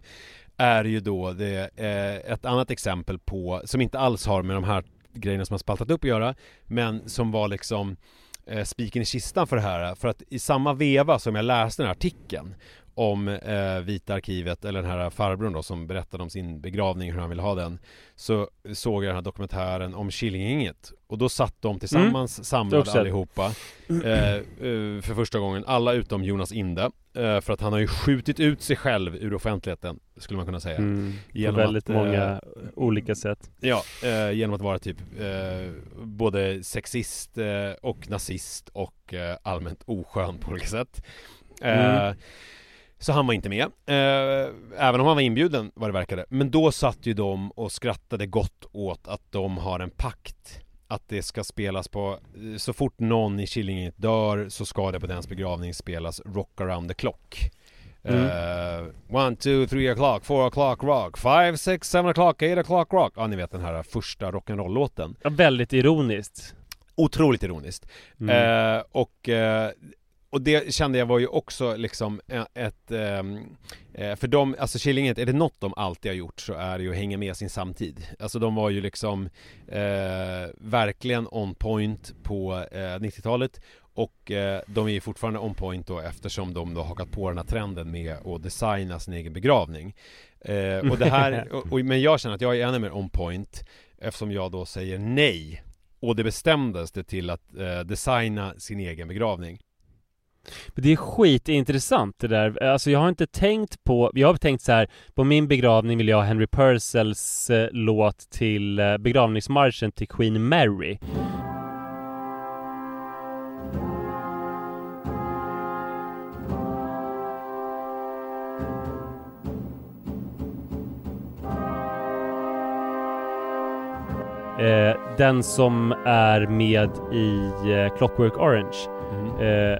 [SPEAKER 2] är ju då det, eh, ett annat exempel på, som inte alls har med de här grejerna som har spaltat upp att göra, men som var liksom eh, spiken i kistan för det här. För att i samma veva som jag läste den här artikeln om eh, Vita arkivet, eller den här farbrorn då som berättade om sin begravning, hur han ville ha den Så såg jag den här dokumentären om Killinggänget Och då satt de tillsammans mm. samlade allihopa eh, eh, För första gången, alla utom Jonas Inde För att han har ju skjutit ut sig själv ur offentligheten Skulle man kunna säga
[SPEAKER 1] mm, På väldigt att, eh, många olika sätt
[SPEAKER 2] Ja, eh, genom att vara typ Både sexist och nazist och allmänt oskön på olika sätt mm. Så han var inte med, eh, även om han var inbjuden vad det verkade. Men då satt ju de och skrattade gott åt att de har en pakt att det ska spelas på, så fort någon i Killinggänget dör så ska det på dens begravning spelas Rock around the clock. Mm. Uh, one, two, three o'clock, four o'clock rock, five, six, seven o'clock, eight o'clock rock. Ja, ni vet den här första rock'n'roll-låten.
[SPEAKER 1] Ja, väldigt ironiskt.
[SPEAKER 2] Otroligt ironiskt. Mm. Uh, och uh, och det kände jag var ju också liksom ett, ehm, eh, för de, alltså Killinget, är det något de alltid har gjort så är det ju att hänga med sin samtid. Alltså de var ju liksom eh, verkligen on point på eh, 90-talet och eh, de är ju fortfarande on point då eftersom de då hakat på den här trenden med att designa sin egen begravning. Eh, och det här, och, och, men jag känner att jag är ännu mer on point eftersom jag då säger nej och det bestämdes det till att eh, designa sin egen begravning.
[SPEAKER 1] Men det är skitintressant det där, alltså jag har inte tänkt på, jag har tänkt så här, på min begravning vill jag ha Henry Purcells eh, låt till eh, begravningsmarschen till Queen Mary Eh, den som är med i eh, Clockwork Orange. Mm. Eh,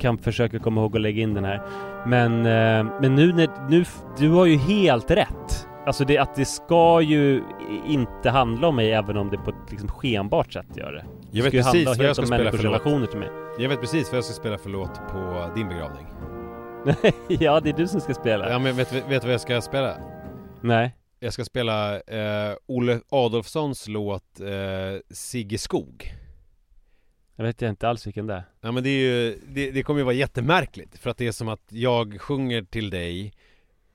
[SPEAKER 1] Kan försöka komma ihåg att lägga in den här. Men, eh, men nu när, nu, du har ju helt rätt. Alltså det, att det ska ju inte handla om mig även om det på ett liksom skenbart sätt gör det.
[SPEAKER 2] Jag vet
[SPEAKER 1] det ska
[SPEAKER 2] precis vad jag ska
[SPEAKER 1] om
[SPEAKER 2] spela för
[SPEAKER 1] relationer till mig.
[SPEAKER 2] Jag vet precis vad jag ska spela för låt på din begravning.
[SPEAKER 1] ja, det är du som ska spela.
[SPEAKER 2] Ja men vet vet du vad jag ska spela?
[SPEAKER 1] Nej.
[SPEAKER 2] Jag ska spela eh, Olle Adolfssons låt eh, Sigge Skog.
[SPEAKER 1] Jag vet inte alls vilken det är.
[SPEAKER 2] Ja men det är ju, det, det kommer ju vara jättemärkligt för att det är som att jag sjunger till dig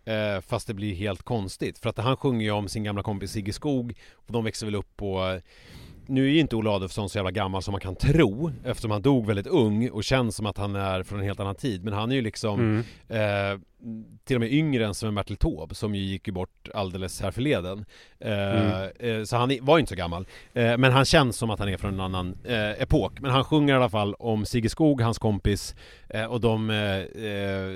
[SPEAKER 2] eh, Fast det blir helt konstigt för att han sjunger ju om sin gamla kompis Sigge Skog och de växer väl upp på nu är ju inte Olle Adolphson så jävla gammal som man kan tro eftersom han dog väldigt ung och känns som att han är från en helt annan tid men han är ju liksom
[SPEAKER 1] Mm.
[SPEAKER 2] eh, till och med yngre än Sven Bertil Taube som ju gick ju bort alldeles här förleden. Eh,
[SPEAKER 1] Mm.
[SPEAKER 2] eh, så han var ju inte så gammal. Eh, men han känns som att han är från en annan eh, epok. Men han sjunger i alla fall om Sigge Skog, hans kompis, eh, och de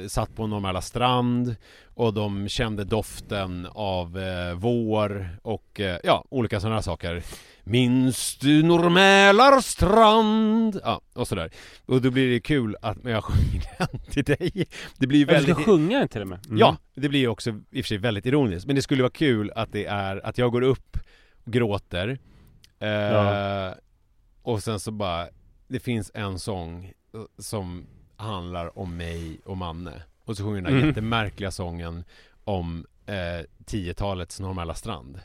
[SPEAKER 2] satt på Norr strand och de kände doften av vår och ja, olika sådana saker. Minns du Norr strand? Ja, och sådär. Och då blir det kul att när jag sjunger den till dig. Det blir
[SPEAKER 1] Jag ska
[SPEAKER 2] väldigt...
[SPEAKER 1] sjunga den till och med. Mm.
[SPEAKER 2] Ja, det blir ju också i och för sig väldigt ironiskt. Men det skulle vara kul att det är att jag går upp och gråter. Eh,
[SPEAKER 1] Ja.
[SPEAKER 2] Och sen så bara, det finns en sång eh, som handlar om mig och Manne. Och så sjunger den här
[SPEAKER 1] Mm.
[SPEAKER 2] jättemärkliga sången om eh, 10-talets Norr strand.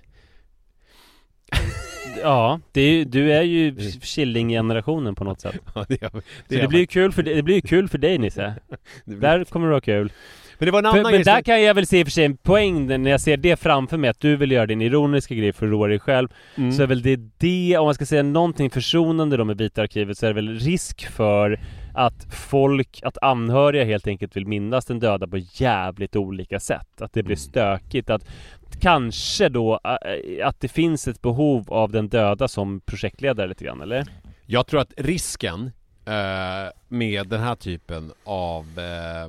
[SPEAKER 1] Ja, det är, ju- du är ju Killing-generationen på något sätt.
[SPEAKER 2] Ja, det, är- det, är-
[SPEAKER 1] det blir ju kul för, det blir ju kul för dig Nisse.
[SPEAKER 2] blir-
[SPEAKER 1] Där kommer det vara kul.
[SPEAKER 2] Men det var en
[SPEAKER 1] För,
[SPEAKER 2] annan
[SPEAKER 1] men
[SPEAKER 2] grej som-
[SPEAKER 1] där kan jag väl se i och för sig en poäng när jag ser det framför mig, att du vill göra din ironiska grej för att roa dig själv.
[SPEAKER 2] Mm.
[SPEAKER 1] Så är väl det det, om man ska säga någonting försonande då med Vita-arkivet, så är det väl risk för att folk, att anhöriga helt enkelt vill minnas den döda på jävligt olika sätt. Att det blir
[SPEAKER 2] Mm.
[SPEAKER 1] stökigt. Att kanske då, att det finns ett behov av den döda som projektledare lite grann, eller?
[SPEAKER 2] Jag tror att risken eh, med den här typen av eh,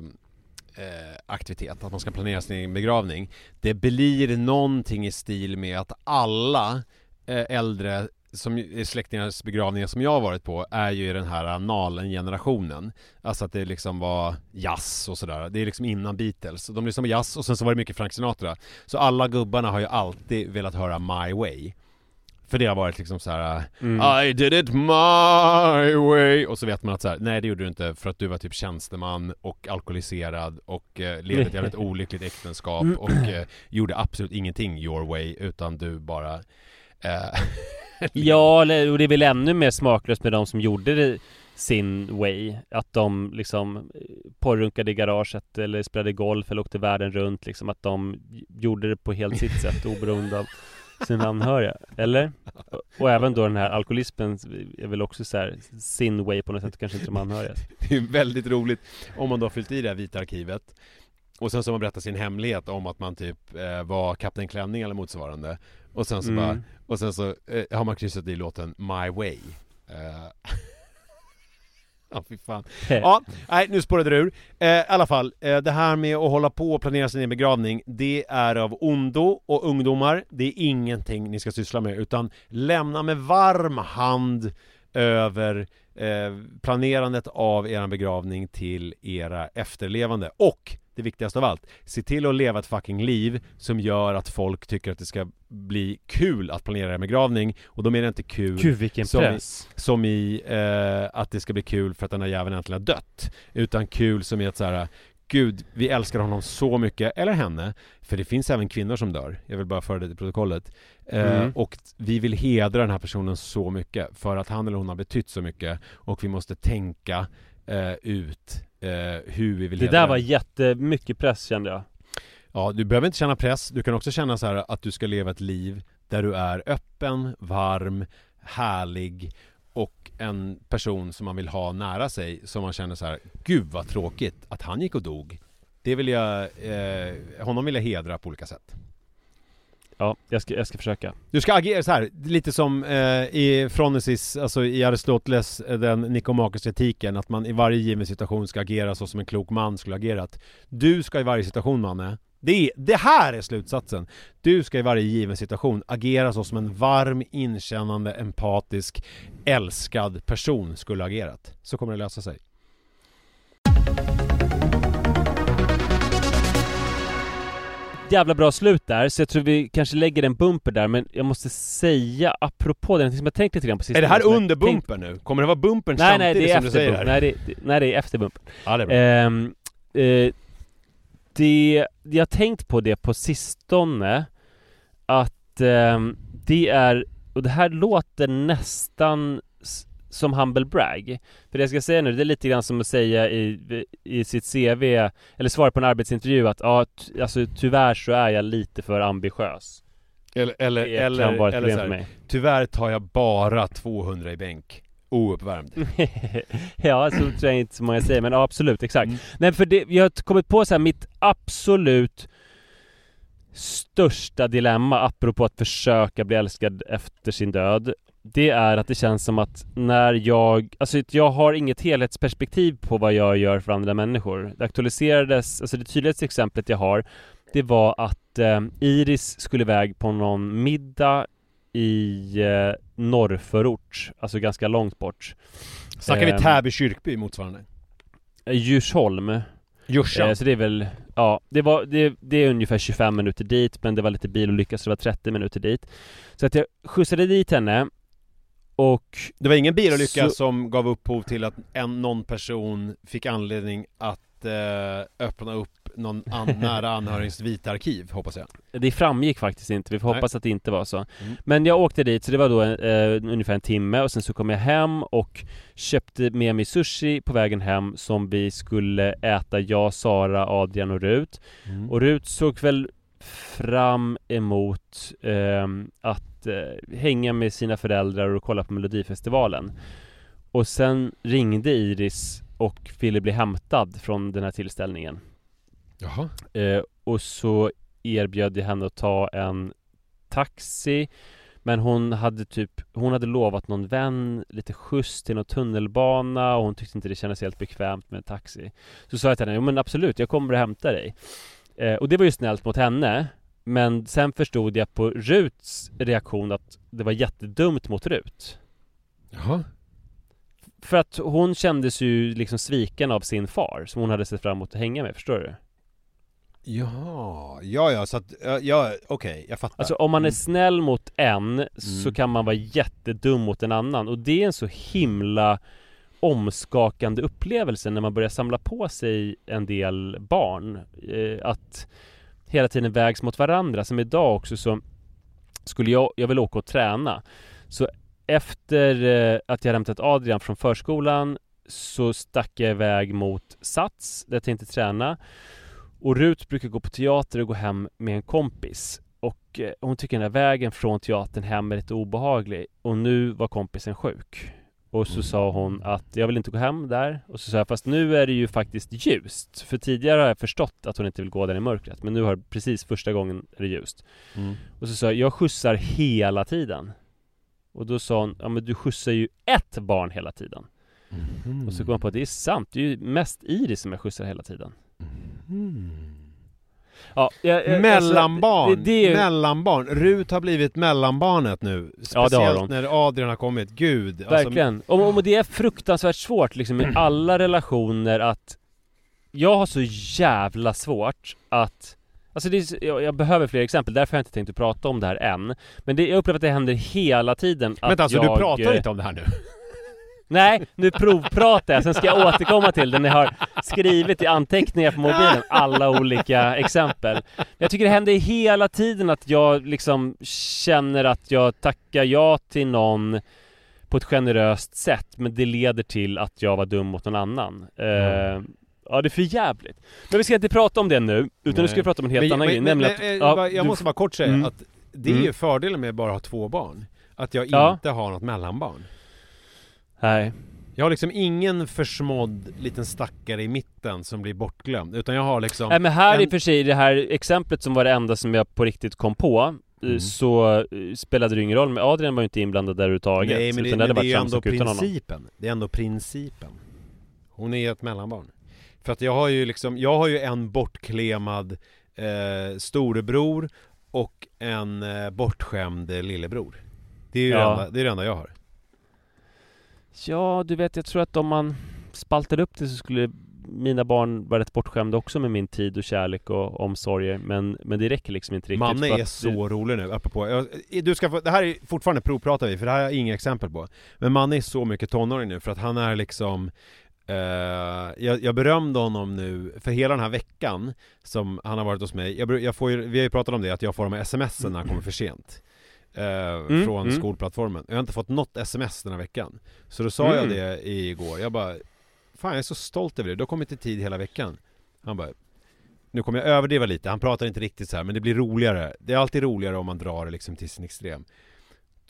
[SPEAKER 2] eh, aktivitet, att man ska planera sin egen begravning, det blir någonting i stil med att alla eh, äldre som är släktingars begravningar som jag har varit på är ju i den här Nalen-generationen. Alltså att det liksom var jazz och sådär. Det är liksom innan Beatles. De lyssnade på jazz och sen så var det mycket Frank Sinatra. Så alla gubbarna har ju alltid velat höra My Way. För det har varit liksom så här.
[SPEAKER 1] Mm.
[SPEAKER 2] I did it my way Och så vet man att så här, nej det gjorde du inte för att du var typ tjänsteman och alkoholiserad och eh, levde ett jävligt olyckligt äktenskap och eh, gjorde absolut ingenting your way utan du bara eh,
[SPEAKER 1] Ja, och det är väl ännu mer smaklöst med de som gjorde det sin way. Att de liksom eh, porrunkade i garaget eller spelade golf eller åkte världen runt liksom. Att de gjorde det på helt sitt sätt oberoende av sina anhöriga. Eller? Och- Och även då den här alkoholismen är väl också så här sin way på något sätt, kanske inte de anhöriga.
[SPEAKER 2] Det är väldigt roligt om man då har fyllt i det här vita arkivet och sen så har man berättat sin hemlighet om att man typ eh, var Kapten Klänning eller motsvarande och sen så
[SPEAKER 1] Mm.
[SPEAKER 2] bara och sen så eh, har man kryssat i låten My Way eh. Ja fy fan Ja, nej nu spårade det ur. Eh, I alla fall, eh, det här med att hålla på och planera sin egen begravning, det är av ondo och ungdomar, det är ingenting ni ska syssla med, utan lämna med varm hand över eh, planerandet av er begravning till era efterlevande. Och det viktigaste av allt, se till att leva ett fucking liv som gör att folk tycker att det ska bli kul att planera en begravning. Och då menar jag inte kul
[SPEAKER 1] Gud vilken
[SPEAKER 2] som i- som i eh, att det ska bli kul för att den här jäveln äntligen har dött Utan kul som i att så här Gud, vi älskar honom så mycket, eller henne, för det finns även kvinnor som dör. Jag vill bara föra det till protokollet. Eh,
[SPEAKER 1] Mm.
[SPEAKER 2] och vi vill hedra den här personen så mycket för att han eller hon har betytt så mycket och vi måste tänka eh, ut eh, hur vi vill
[SPEAKER 1] Det där var jättemycket press kände jag.
[SPEAKER 2] Ja, du behöver inte känna press. Du kan också känna så här att du ska leva ett liv där du är öppen, varm, härlig och en person som man vill ha nära sig som man känner så här Gud vad tråkigt att han gick och dog. Det vill jag, eh, honom vill jag hedra på olika sätt.
[SPEAKER 1] Ja, jag ska, jag ska försöka.
[SPEAKER 2] Du ska agera så här, lite som eh, i Fronesis, alltså i Aristoteles, eh, den nikomakiska etiken, att man i varje given situation ska agera så som en klok man skulle agerat. Du ska i varje situation, Manne, det, det här är slutsatsen. Du ska i varje given situation agera så som en varm, inkännande, empatisk, älskad person skulle agerat. Så kommer det lösa sig.
[SPEAKER 1] Jävla bra slut där, så jag tror vi kanske lägger en bumper där, men jag måste säga apropå det, som jag tänkt lite grann på
[SPEAKER 2] Är
[SPEAKER 1] sistone
[SPEAKER 2] det här under bumpern nu? Kommer det vara bumpern
[SPEAKER 1] Nej nej,
[SPEAKER 2] samtidigt
[SPEAKER 1] det är
[SPEAKER 2] som du säger
[SPEAKER 1] bumper.
[SPEAKER 2] det här?
[SPEAKER 1] Nej det, nej det är efter bumper.
[SPEAKER 2] Ja, det är bra.
[SPEAKER 1] Ehm, eh, det, jag har tänkt på det på sistone Att ehm, det är, och det här låter nästan som humble brag För det jag ska säga nu, det är lite grann som att säga i, i sitt CV Eller svara på en arbetsintervju att ja, ty, alltså tyvärr så är jag lite för ambitiös
[SPEAKER 2] Eller, eller,
[SPEAKER 1] Det
[SPEAKER 2] eller,
[SPEAKER 1] kan vara ett
[SPEAKER 2] eller
[SPEAKER 1] problem
[SPEAKER 2] så
[SPEAKER 1] för
[SPEAKER 2] här,
[SPEAKER 1] mig
[SPEAKER 2] Tyvärr tar jag bara 200 i bänk. Ouppvärmd.
[SPEAKER 1] ja, så tror jag inte så många säger, men ja, absolut, exakt.
[SPEAKER 2] Mm.
[SPEAKER 1] Nej, för det, jag har kommit på så här, mitt absolut största dilemma, apropå att försöka bli älskad efter sin död, det är att det känns som att när jag, alltså jag har inget helhetsperspektiv på vad jag gör för andra människor. Det aktualiserades, alltså det tydligaste exemplet jag har, det var att eh, Iris skulle iväg på någon middag i eh, norrförort, alltså ganska långt bort.
[SPEAKER 2] Snackar vi
[SPEAKER 1] Ehm.
[SPEAKER 2] Täby kyrkby motsvarande?
[SPEAKER 1] Eh, Djursholm.
[SPEAKER 2] Djursa?
[SPEAKER 1] Eh, så det är väl, ja, det var, det, det är ungefär 25 minuter dit, men det var lite bilolycka så det var 30 minuter dit. Så att jag skjutsade dit henne och
[SPEAKER 2] det var ingen bilolycka
[SPEAKER 1] Så-
[SPEAKER 2] som gav upphov till att en, någon person fick anledning att eh, öppna upp någon an, nära anhörigs vita arkiv, hoppas jag.
[SPEAKER 1] det framgick faktiskt inte, vi får
[SPEAKER 2] Nej.
[SPEAKER 1] hoppas att det inte var så.
[SPEAKER 2] Mm.
[SPEAKER 1] Men jag åkte dit, så det var då eh, ungefär en timme och sen så kom jag hem och köpte med mig sushi på vägen hem som vi skulle äta, jag, Sara, Adrian och Rut.
[SPEAKER 2] Mm.
[SPEAKER 1] Och Rut såg väl fram emot ehm, att eh, hänga med sina föräldrar och kolla på Melodifestivalen. Och sen ringde Iris och ville bli hämtad från den här tillställningen.
[SPEAKER 2] Jaha.
[SPEAKER 1] Eh, och så erbjöd jag henne att ta en taxi Men hon hade typ Hon hade lovat någon vän lite skjuts till någon tunnelbana och hon tyckte inte det kändes helt bekvämt med en taxi Så sa jag till henne, jo men absolut, jag kommer och hämtar dig eh, Och det var ju snällt mot henne Men sen förstod jag på Ruts reaktion att det var jättedumt mot Rut
[SPEAKER 2] Jaha.
[SPEAKER 1] För att hon kändes ju liksom sviken av sin far som hon hade sett fram emot att hänga med, förstår du?
[SPEAKER 2] Jaha, ja ja, så att, ja, ja okej, jag fattar.
[SPEAKER 1] Alltså om man är
[SPEAKER 2] Mm.
[SPEAKER 1] snäll mot en så
[SPEAKER 2] Mm.
[SPEAKER 1] kan man vara jättedum mot en annan och det är en så himla omskakande upplevelse när man börjar samla på sig en del barn eh, Att hela tiden vägs mot varandra som idag också så Skulle jag, jag vill åka och träna. Så efter eh, att jag hämtat Adrian från förskolan Så stack jag iväg mot Sats där jag tänkte träna. Och Rut brukar gå på teater och gå hem med en kompis. Och eh, hon tycker den här vägen från teatern hem är lite obehaglig. Och nu var kompisen sjuk. Och så sa hon att jag vill inte gå hem där. Och så sa jag fast nu är det ju faktiskt ljust. För tidigare har jag förstått att hon inte vill gå där i mörkret Men nu har precis första gången är det ljust.
[SPEAKER 2] Mm.
[SPEAKER 1] Och så sa jag, jag skjutsar hela tiden. Och då sa hon, ja men du skjutsar ju ett barn hela tiden.
[SPEAKER 2] Mhm.
[SPEAKER 1] Och så kom jag på att det är sant, det är ju mest Iris som jag skjutsar hela tiden.
[SPEAKER 2] Mm.
[SPEAKER 1] Ja, jag, jag,
[SPEAKER 2] Mellanbarn,
[SPEAKER 1] alltså, det, det ju,
[SPEAKER 2] mellanbarn. Rut har blivit mellanbarnet nu.
[SPEAKER 1] Ja,
[SPEAKER 2] Speciellt
[SPEAKER 1] hon.
[SPEAKER 2] när Adrian har kommit. Gud. alltså-
[SPEAKER 1] Verkligen. Och, och det är fruktansvärt svårt liksom i alla relationer att Jag har så jävla svårt att Alltså det är, jag, jag behöver fler exempel, därför har jag inte tänkt att prata om det här än Men det, jag upplever att det händer hela tiden att
[SPEAKER 2] Vänta, alltså
[SPEAKER 1] jag,
[SPEAKER 2] du pratar inte om det här nu?
[SPEAKER 1] Nej, nu provpratar jag, sen ska jag återkomma till det när jag har skrivit i anteckningar på mobilen alla olika exempel. Jag tycker det händer hela tiden att jag liksom känner att jag tackar ja till någon på ett generöst sätt, men det leder till att jag var dum mot någon annan. Mm. Ja det är för jävligt. Men vi ska inte prata om det nu, utan Nej. nu ska vi prata om en helt
[SPEAKER 2] men,
[SPEAKER 1] annan
[SPEAKER 2] men,
[SPEAKER 1] grej,
[SPEAKER 2] men, att, ja, Jag du... måste bara kort säga mm. att det är mm. ju fördelen med att bara ha två barn. Att jag ja. inte har något mellanbarn.
[SPEAKER 1] Nej.
[SPEAKER 2] Jag har liksom ingen försmådd liten stackare i mitten som blir bortglömd, utan jag har liksom
[SPEAKER 1] Nej men här en... i och för sig, det här exemplet som var det enda som jag på riktigt kom på mm. Så eh, spelade det ingen roll, men Adrian var ju inte inblandad där överhuvudtaget
[SPEAKER 2] Nej men det, men det är ju ändå principen Det är ändå principen Hon är ett mellanbarn För att jag har ju liksom, jag har ju en bortklemad eh, storebror och en eh, bortskämd lillebror Det är ju ja. det, enda, det, är det enda jag har
[SPEAKER 1] Ja, du vet, jag tror att om man spaltade upp det så skulle mina barn vara rätt bortskämda också med min tid och kärlek och omsorger men, men det räcker liksom inte riktigt
[SPEAKER 2] Manne är så det... rolig nu, apropå jag, du ska få, Det här är fortfarande provpratar vi, för det här har jag inga exempel på. Men Manne är så mycket tonåring nu för att han är liksom Uh, jag, jag berömde honom nu för hela den här veckan som han har varit hos mig. Jag, jag får ju, Vi har ju pratat om det, att jag får de här smsen när han kommer för sent uh, mm, Från mm. skolplattformen Jag har inte fått något sms den här veckan Så då sa mm. jag det igår, jag bara Fan jag är så stolt över det, du har kommit i tid hela veckan Han bara Nu kommer jag överdriva lite, han pratar inte riktigt så här, men det blir roligare Det är alltid roligare om man drar det liksom till sin extrem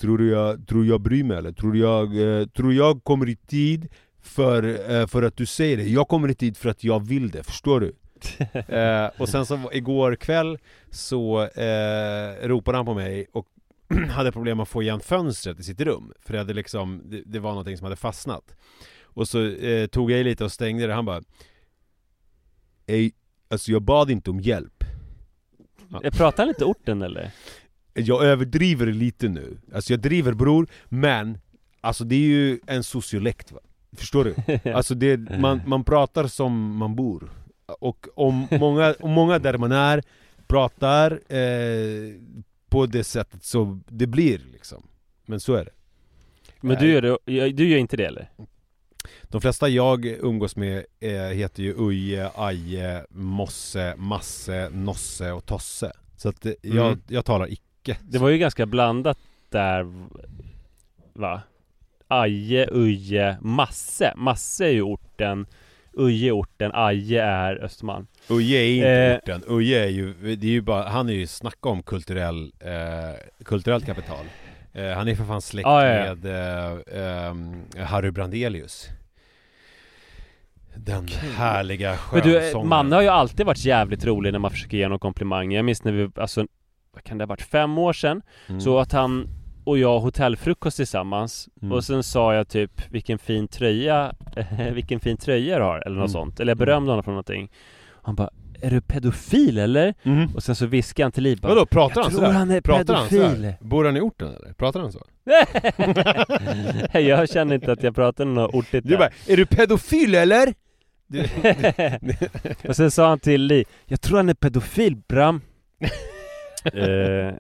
[SPEAKER 2] Tror du jag, tror jag bryr mig eller? Tror jag, eh, tror jag kommer i tid för, eh, för att du säger det? Jag kommer i tid för att jag vill det, förstår du? eh, och sen så igår kväll så eh, ropade han på mig och hade problem att få igen fönstret i sitt rum För det hade liksom, det, det var någonting som hade fastnat och så eh, tog jag i lite och stängde det, han bara Ej, alltså jag bad inte om hjälp
[SPEAKER 1] ja. Jag pratar lite orten eller?
[SPEAKER 2] Jag överdriver lite nu, alltså jag driver bror, men Alltså det är ju en sociolekt va? Förstår du? Alltså det, man, man pratar som man bor Och om många, om många där man är pratar eh, på det sättet så det blir liksom Men så är det
[SPEAKER 1] Men du gör, det, du gör inte det eller?
[SPEAKER 2] De flesta jag umgås med eh, heter ju Uje, Aje, Mosse, Masse, Nosse och Tosse Så att eh, jag, mm. jag talar icke
[SPEAKER 1] Det var ju ganska blandat där Va? Aje, Uje, Masse Masse är ju orten Uje är orten, Aje är Östermalm.
[SPEAKER 2] Uje är inte eh, orten, Uje är ju, det är ju bara, han är ju snacka om kulturell, eh, kulturellt kapital. Eh, Han är för fan släkt ah, ja, med eh, eh, Harry Brandelius. Den okay. härliga skönsången
[SPEAKER 1] Manne har ju alltid varit jävligt rolig när man försöker ge honom komplimang. Jag minns när vi, alltså Vad kan det ha varit? Fem år sedan? Mm. Så att han och jag hotellfrukost tillsammans mm. Och sen sa jag typ Vilken fin tröja Vilken fin tröja du har eller något mm. sånt Eller jag berömde honom för någonting Han bara är du pedofil eller? Mm. Och sen så viskade han till Liv
[SPEAKER 2] Vadå, pratar han
[SPEAKER 1] sådär? Jag tror han är pratar pedofil han
[SPEAKER 2] Bor han i orten eller? Pratar han så?
[SPEAKER 1] jag känner inte att jag pratar något ortigt
[SPEAKER 2] Du bara, är du pedofil eller?
[SPEAKER 1] och sen sa han till Li Jag tror han är pedofil Bram eh,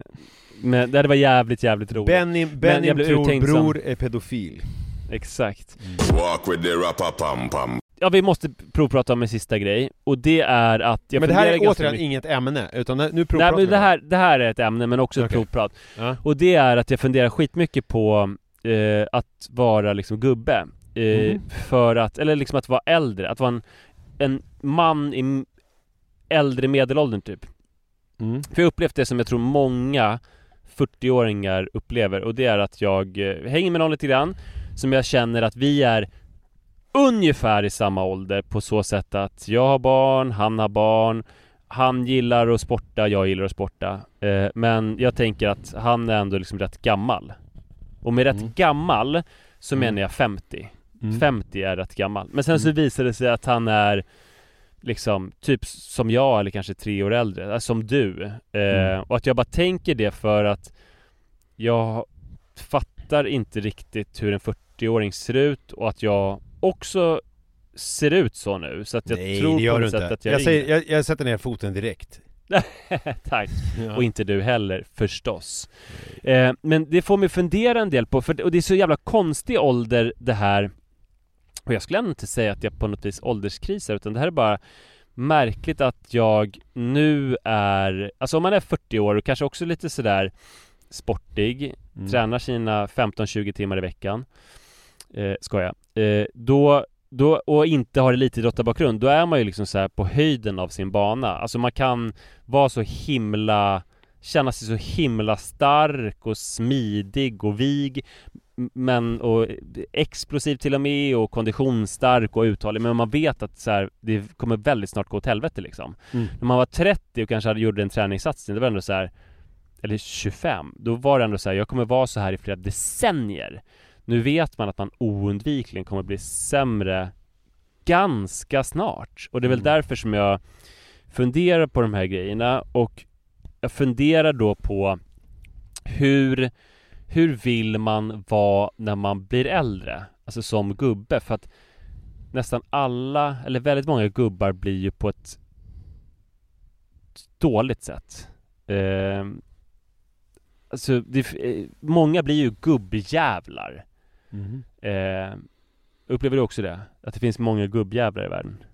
[SPEAKER 1] Men det var jävligt jävligt roligt
[SPEAKER 2] Benny, Benny tror bror är pedofil
[SPEAKER 1] Exakt mm. Ja vi måste provprata om en sista grej Och det är att jag
[SPEAKER 2] Men det här är återigen mycket... inget ämne, utan nu provpratar
[SPEAKER 1] Nej, men det här, det här är ett ämne men också ett okay. provprat ja. Och det är att jag funderar skitmycket på eh, att vara liksom gubbe eh, mm. För att, eller liksom att vara äldre, att vara en, en man i äldre medelåldern typ mm. För jag upplevt det som jag tror många 40-åringar upplever och det är att jag eh, hänger med någon lite grann Som jag känner att vi är ungefär i samma ålder på så sätt att jag har barn, han har barn Han gillar att sporta, jag gillar att sporta eh, Men jag tänker att han är ändå liksom rätt gammal Och med rätt mm. gammal så mm. menar jag 50 mm. 50 är rätt gammal Men sen så mm. visar det sig att han är Liksom typ som jag eller kanske tre år äldre, alltså som du eh, mm. Och att jag bara tänker det för att Jag fattar inte riktigt hur en 40-åring ser ut och att jag också ser ut så nu så att jag
[SPEAKER 2] Nej,
[SPEAKER 1] tror
[SPEAKER 2] det gör
[SPEAKER 1] på
[SPEAKER 2] inte.
[SPEAKER 1] sätt att
[SPEAKER 2] jag, jag, säger, jag, jag sätter ner foten direkt
[SPEAKER 1] Tack! Ja. Och inte du heller, förstås eh, Men det får mig fundera en del på, för och det är så jävla konstig ålder det här Och jag skulle ändå inte säga att jag på något vis ålderskrisar utan det här är bara märkligt att jag nu är, alltså om man är 40 år och kanske också lite sådär sportig,
[SPEAKER 2] Mm.
[SPEAKER 1] tränar sina 15-20 timmar i veckan. Eh, Skoja. Eh, Då, då, och inte har elitidrottarbakgrund, då är man ju liksom så här på höjden av sin bana. Alltså man kan vara så himla Känna sig så himla stark och smidig och vig Men, och explosiv till och med och konditionsstark och uthållig Men man vet att så här, det kommer väldigt snart gå åt helvete liksom
[SPEAKER 2] Mm.
[SPEAKER 1] När man var 30 och kanske hade gjort en träningssatsning, det var ändå så här eller 25, då var det ändå så här, jag kommer vara så här i flera decennier. Nu vet man att man oundvikligen kommer bli sämre ganska snart. Och det är väl
[SPEAKER 2] Mm.
[SPEAKER 1] därför som jag funderar på de här grejerna och jag funderar då på hur, hur vill man vara när man blir äldre? Alltså som gubbe, för att nästan alla, eller väldigt många gubbar blir ju på ett dåligt sätt. Eh, alltså, det, eh, många blir ju gubbjävlar.
[SPEAKER 2] Mhm.
[SPEAKER 1] Eh, upplever du också det? Att det finns många gubbjävlar i världen?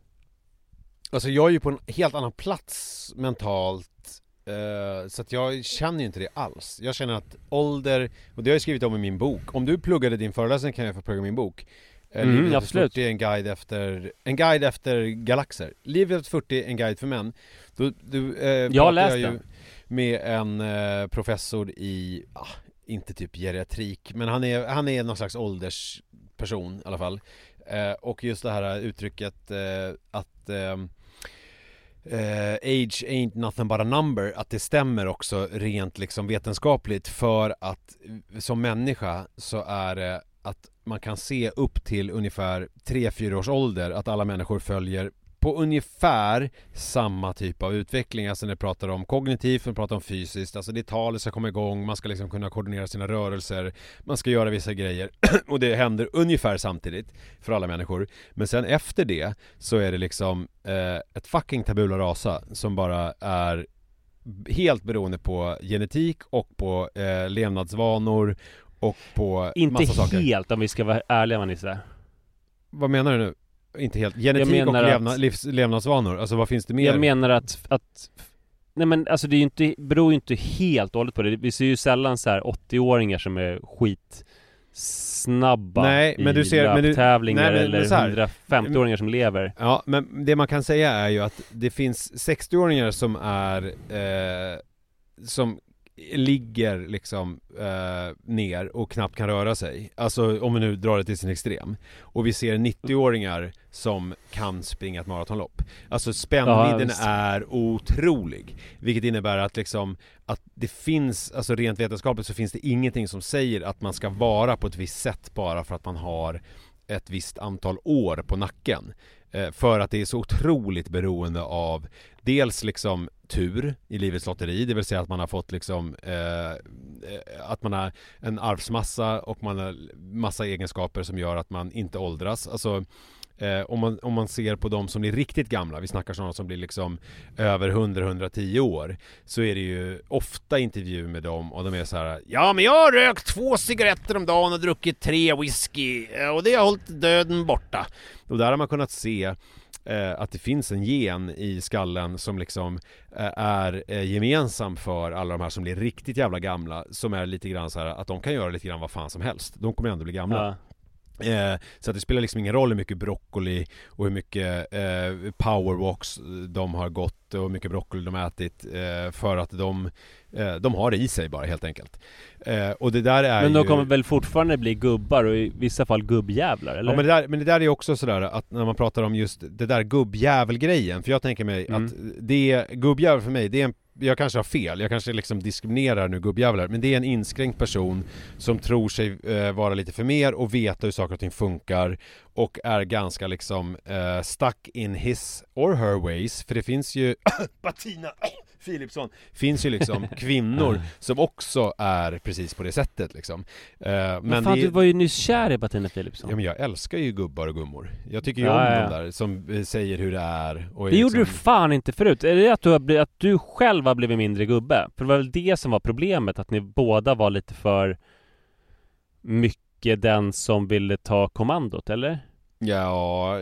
[SPEAKER 2] Alltså jag är ju på en helt annan plats mentalt eh, Så att jag känner ju inte det alls. Jag känner att ålder, och det har jag skrivit om i min bok. Om du pluggade din föreläsning kan jag få plugga min bok. Eh,
[SPEAKER 1] Mm,
[SPEAKER 2] Livet efter
[SPEAKER 1] absolut.
[SPEAKER 2] 40 är en guide efter, en guide efter galaxer. Livet efter 40 en guide för män. Du, du, eh,
[SPEAKER 1] Jag har läst
[SPEAKER 2] ju
[SPEAKER 1] den.
[SPEAKER 2] med en eh, professor i, ah, inte typ geriatrik Men han är, han är någon slags åldersperson i alla fall. Eh, Och just det här uttrycket eh, att ehm, eh, age ain't nothing but a number, att det stämmer också rent liksom vetenskapligt. För att eh, som människa så är det att man kan se upp till ungefär 3-4 års ålder att alla människor följer på ungefär samma typ av utveckling, alltså när vi pratar om kognitivt, när vi pratar om fysiskt, alltså det talet ska komma igång, man ska liksom kunna koordinera sina rörelser, man ska göra vissa grejer och det händer ungefär samtidigt för alla människor. Men sen efter det så är det liksom eh, ett fucking tabula rasa som bara är helt beroende på genetik och på eh, levnadsvanor och på
[SPEAKER 1] Inte
[SPEAKER 2] massa saker.
[SPEAKER 1] helt om vi ska vara ärliga Manisse.
[SPEAKER 2] Vad menar du nu? Inte helt. Genetik och
[SPEAKER 1] menar att-
[SPEAKER 2] levna, livs, levnadsvanor, alltså vad finns det mer?
[SPEAKER 1] Jag menar att, att Nej men alltså det är ju inte, beror ju inte helt och hållet på det. Vi ser ju sällan så här 80-åringar som är skit snabba
[SPEAKER 2] Nej, men du ser- men du-
[SPEAKER 1] löptävlingar
[SPEAKER 2] nej, men-
[SPEAKER 1] eller
[SPEAKER 2] men så här-
[SPEAKER 1] 150-åringar som lever.
[SPEAKER 2] Ja, men det man kan säga är ju att det finns 60-åringar som är eh, som ligger liksom eh, ner och knappt kan röra sig. Alltså om vi nu drar det till sin extrem. Och vi ser 90-åringar som kan springa ett maratonlopp. Alltså
[SPEAKER 1] Ja,
[SPEAKER 2] spännvidden
[SPEAKER 1] visst.
[SPEAKER 2] är otrolig. Vilket innebär att liksom att det finns, alltså rent vetenskapligt så finns det ingenting som säger att man ska vara på ett visst sätt bara för att man har ett visst antal år på nacken. Eh, För att det är så otroligt beroende av dels liksom tur i livets lotteri, det vill säga att man har fått liksom eh, eh, att man har en arvsmassa och man har massa egenskaper som gör att man inte åldras. Alltså eh, om, man, om man ser på de som blir riktigt gamla, vi snackar sådana som blir liksom över 100-110 år, så är det ju ofta intervjuer med dem och de är så här Ja men jag har rökt två cigaretter om dagen och druckit tre whisky eh, och det har hållit döden borta. Och där har man kunnat se eh, att det finns en gen i skallen som liksom eh, är eh, gemensam för alla de här som blir riktigt jävla gamla som är lite grann så här att de kan göra lite grann vad fan som helst. De kommer ändå bli gamla.
[SPEAKER 1] Ja.
[SPEAKER 2] Eh, så att det spelar liksom ingen roll hur mycket broccoli och hur mycket eh, powerwalks de har gått och hur mycket broccoli de har ätit eh, för att de, eh, de har det i sig bara helt enkelt. Eh, och det där är
[SPEAKER 1] Men de
[SPEAKER 2] ju...
[SPEAKER 1] kommer väl fortfarande bli gubbar och i vissa fall gubbjävlar eller?
[SPEAKER 2] Ja men det, där, men det där är också sådär att när man pratar om just det där gubbjävelgrejen, för jag tänker mig
[SPEAKER 1] Mm.
[SPEAKER 2] att det, gubbjävel för mig, det är en jag kanske har fel, jag kanske liksom diskriminerar nu gubbjävlar, men det är en inskränkt person som tror sig eh, vara lite för mer och veta hur saker och ting funkar och är ganska liksom eh, stuck in his or her ways, för det finns ju Patina Philipsson, finns ju liksom kvinnor som också är precis på det sättet liksom. Eh,
[SPEAKER 1] men
[SPEAKER 2] men
[SPEAKER 1] fan
[SPEAKER 2] det,
[SPEAKER 1] du var ju nyss kär i Bettina Philipsson
[SPEAKER 2] Ja men jag älskar ju gubbar och gummor Jag tycker ju
[SPEAKER 1] Ja,
[SPEAKER 2] om
[SPEAKER 1] ja,
[SPEAKER 2] de där som eh, säger hur det är och är
[SPEAKER 1] Det gjorde du
[SPEAKER 2] liksom...
[SPEAKER 1] fan inte förut. Är det att du, har blivit, att du själv har blivit mindre gubbe? För det var väl det som var problemet, att ni båda var lite för mycket den som ville ta kommandot, eller?
[SPEAKER 2] Ja,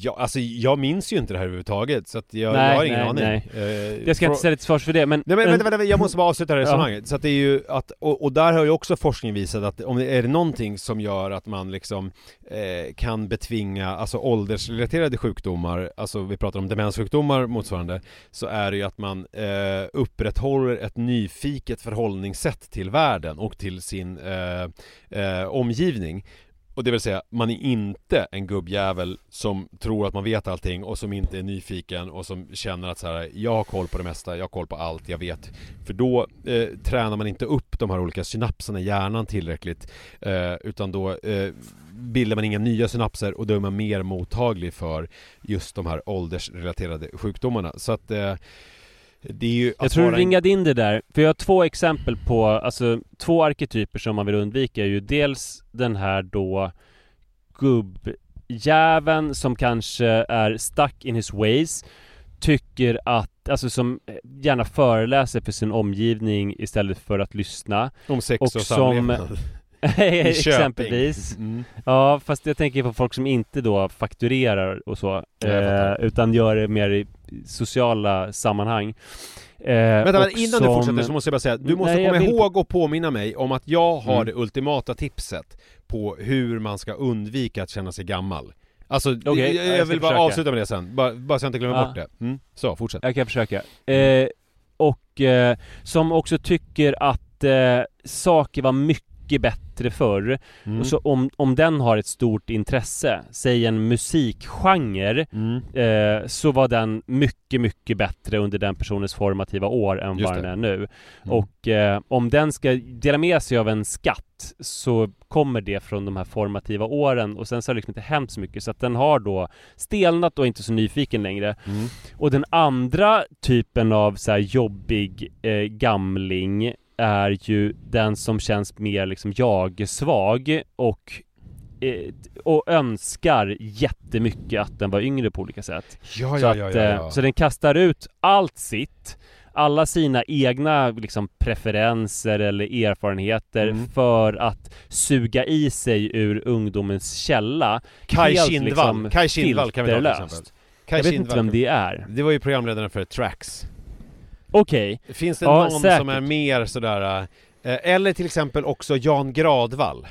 [SPEAKER 2] ja, alltså jag minns ju inte det här överhuvudtaget så att jag,
[SPEAKER 1] Nej,
[SPEAKER 2] jag har ingen
[SPEAKER 1] nej,
[SPEAKER 2] aning.
[SPEAKER 1] nej.
[SPEAKER 2] Eh,
[SPEAKER 1] Jag ska inte ställa till svars för det men...
[SPEAKER 2] Nej men vänta, vänta, jag måste bara avsluta det här
[SPEAKER 1] Ja.
[SPEAKER 2] resonemanget. Så att det är ju att, och, och där har ju också forskning visat att om det är det någonting som gör att man liksom eh, kan betvinga, alltså åldersrelaterade sjukdomar, alltså vi pratar om demenssjukdomar motsvarande, så är det ju att man eh, upprätthåller ett nyfiket förhållningssätt till världen och till sin eh, eh, omgivning. Och det vill säga, man är inte en gubbjävel som tror att man vet allting och som inte är nyfiken och som känner att så här, jag har koll på det mesta, jag har koll på allt, jag vet. För då eh, tränar man inte upp de här olika synapserna i hjärnan tillräckligt. Eh, utan då eh, bildar man inga nya synapser och då är man mer mottaglig för just de här åldersrelaterade sjukdomarna. Så att eh, det är ju
[SPEAKER 1] Jag tror du
[SPEAKER 2] vara
[SPEAKER 1] ringade in det där, för jag har två exempel på, alltså två arketyper som man vill undvika är ju dels den här då gubbjäveln som kanske är stuck in his ways Tycker att, alltså som gärna föreläser för sin omgivning istället för att lyssna
[SPEAKER 2] om sex
[SPEAKER 1] och
[SPEAKER 2] och,
[SPEAKER 1] som-. Exempelvis
[SPEAKER 2] Mm.
[SPEAKER 1] Ja, fast jag tänker på folk som inte då fakturerar och så eh, Utan gör det mer i sociala sammanhang eh,
[SPEAKER 2] Vänta, men innan du
[SPEAKER 1] som-
[SPEAKER 2] fortsätter så måste jag bara säga Du måste
[SPEAKER 1] Nej,
[SPEAKER 2] komma
[SPEAKER 1] vill-
[SPEAKER 2] ihåg och påminna mig om att jag har
[SPEAKER 1] Mm.
[SPEAKER 2] det ultimata tipset På hur man ska undvika att känna sig gammal Alltså,
[SPEAKER 1] Okej,
[SPEAKER 2] jag,
[SPEAKER 1] ja,
[SPEAKER 2] jag
[SPEAKER 1] jag
[SPEAKER 2] vill bara
[SPEAKER 1] försöka.
[SPEAKER 2] avsluta med det sen, bara, bara så jag inte glömmer
[SPEAKER 1] Ja.
[SPEAKER 2] bort det mm. Så, fortsätt
[SPEAKER 1] Jag kan försöka. Eh, och eh, som också tycker att eh, saker var mycket bättre förr.
[SPEAKER 2] mm.
[SPEAKER 1] Och så om, om den har ett stort intresse, säg en musikgenre,
[SPEAKER 2] Mm.
[SPEAKER 1] eh, så var den mycket, mycket bättre under den personens formativa år än
[SPEAKER 2] Just
[SPEAKER 1] vad den är nu.
[SPEAKER 2] Mm.
[SPEAKER 1] Och eh, om den ska dela med sig av en skatt så kommer det från de här formativa åren och sen så har det liksom inte hänt så mycket så att den har då stelnat och inte så nyfiken längre.
[SPEAKER 2] Mm.
[SPEAKER 1] Och den andra typen av så jobbig eh, gamling är ju den som känns mer liksom jag-svag och eh, och önskar jättemycket att den var yngre på olika sätt.
[SPEAKER 2] Ja,
[SPEAKER 1] så,
[SPEAKER 2] ja,
[SPEAKER 1] att,
[SPEAKER 2] ja, ja,
[SPEAKER 1] eh,
[SPEAKER 2] ja.
[SPEAKER 1] så den kastar ut allt sitt alla sina egna liksom, preferenser eller erfarenheter
[SPEAKER 2] Mm.
[SPEAKER 1] för att suga i sig ur ungdomens källa
[SPEAKER 2] Kai
[SPEAKER 1] helt,
[SPEAKER 2] Kindvall,
[SPEAKER 1] liksom,
[SPEAKER 2] Kai Kindvall kan vi ta till exempel Kai
[SPEAKER 1] Jag vet
[SPEAKER 2] Kindvall
[SPEAKER 1] inte vem det är
[SPEAKER 2] Det var ju programledaren för Trax
[SPEAKER 1] Okej,
[SPEAKER 2] Finns det
[SPEAKER 1] Ja,
[SPEAKER 2] någon som
[SPEAKER 1] säkert.
[SPEAKER 2] är mer sådär eh, Eller till exempel också Jan Gradvall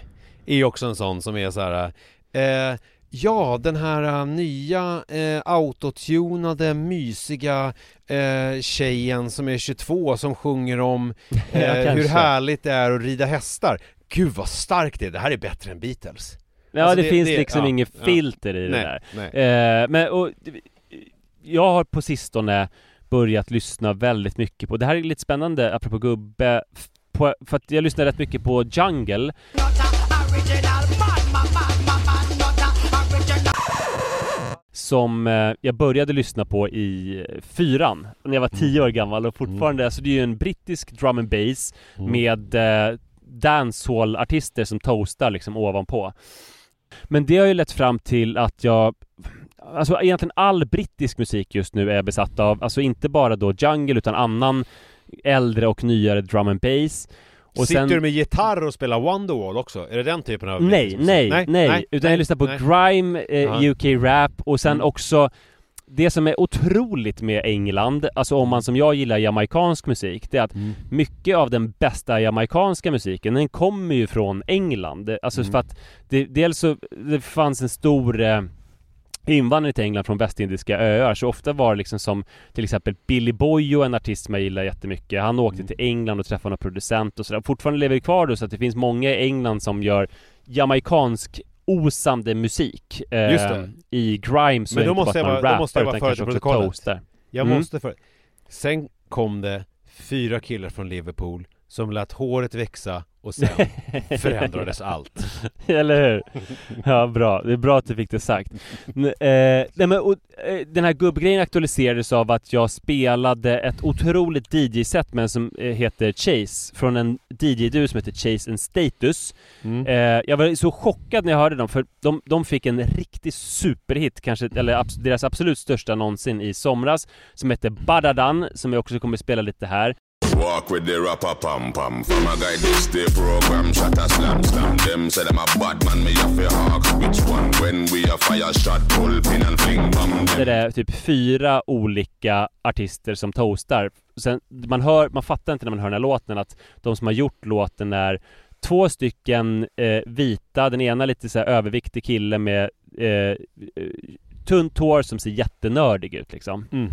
[SPEAKER 2] Är ju också en sån som är så här. Eh, ja, den här eh, nya eh, autotunade, mysiga eh, tjejen som är 22 som sjunger om
[SPEAKER 1] Ja,
[SPEAKER 2] hur härligt det är att rida hästar Gud vad starkt det är, det här är bättre än Beatles
[SPEAKER 1] Ja
[SPEAKER 2] Alltså,
[SPEAKER 1] det,
[SPEAKER 2] det-
[SPEAKER 1] finns
[SPEAKER 2] det-
[SPEAKER 1] liksom
[SPEAKER 2] ja,
[SPEAKER 1] inget
[SPEAKER 2] ja.
[SPEAKER 1] filter i det
[SPEAKER 2] Nej,
[SPEAKER 1] där
[SPEAKER 2] nej.
[SPEAKER 1] Men och, Jag har på sistone börjat lyssna väldigt mycket på Det här är lite spännande apropå gubbe på, För att jag lyssnar rätt mycket på Jungle Som eh, jag började lyssna på i fyran När jag var tio år gammal och fortfarande, alltså det är ju en brittisk drum and bass
[SPEAKER 2] Mm.
[SPEAKER 1] med eh, dancehall-artister som toastar liksom ovanpå. Men det har ju lett fram till att jag Alltså egentligen all brittisk musik just nu är jag besatt av, alltså inte bara då jungle utan annan äldre och nyare drum and bass. Och
[SPEAKER 2] Sitter
[SPEAKER 1] sen,
[SPEAKER 2] du med gitarr och spelar Wonderwall också? Är det den typen av
[SPEAKER 1] nej,
[SPEAKER 2] musik?
[SPEAKER 1] nej, nej, utan jag lyssnar på
[SPEAKER 2] nej.
[SPEAKER 1] grime, eh,
[SPEAKER 2] Ja.
[SPEAKER 1] UK rap och sen
[SPEAKER 2] Mm.
[SPEAKER 1] också det som är otroligt med England, alltså om man som jag gillar jamaikansk musik, det är att
[SPEAKER 2] Mm.
[SPEAKER 1] mycket av den bästa jamaikanska musiken, den kommer ju från England. Alltså
[SPEAKER 2] Mm.
[SPEAKER 1] för att det, dels så, det fanns en stor eh, invandring till England från västindiska öar, så ofta var det liksom som till exempel Billy Boyo, en artist som jag gillar jättemycket. Han åkte
[SPEAKER 2] Mm.
[SPEAKER 1] till England och träffade någon producent och sådär. Fortfarande lever kvar då, så att det finns många i England som gör jamaikansk osande musik. Eh,
[SPEAKER 2] Just det.
[SPEAKER 1] I grime så
[SPEAKER 2] Men
[SPEAKER 1] är
[SPEAKER 2] då
[SPEAKER 1] det inte
[SPEAKER 2] måste jag
[SPEAKER 1] bara att man
[SPEAKER 2] då måste jag
[SPEAKER 1] rappar utan kanske också toastar.
[SPEAKER 2] Jag
[SPEAKER 1] Mm.
[SPEAKER 2] måste för... Sen kom det fyra killar från Liverpool som lät håret växa och sen förändrades allt.
[SPEAKER 1] Eller hur? Ja, bra. Det är bra att du fick det sagt. Eh, nej, men, och, eh, den här gubbgrejen aktualiserades av att jag spelade ett otroligt DJ-set med en som eh, heter Chase, från en DJ-duo som heter Chase and Status.
[SPEAKER 2] Mm.
[SPEAKER 1] Eh, jag var så chockad när jag hörde dem, för de, de fick en riktig superhit, kanske, eller abs- deras absolut största någonsin i somras, som heter Badadan, som jag också kommer spela lite här.
[SPEAKER 3] Walk with the rapper pam pam. From a guy this day program shot a slam slam. Them say them a bad man me have to hawk. which one. When we a fire shot pull pin and fling
[SPEAKER 1] bam. Det är typ fyra olika artister som toastar. Sen, man, hör, man fattar inte när man hör den här låten att de som har gjort låten är två stycken eh, vita, den ena lite så här överviktig kille med eh, eh tunt hår som ser jättenördig ut liksom.
[SPEAKER 2] Mm.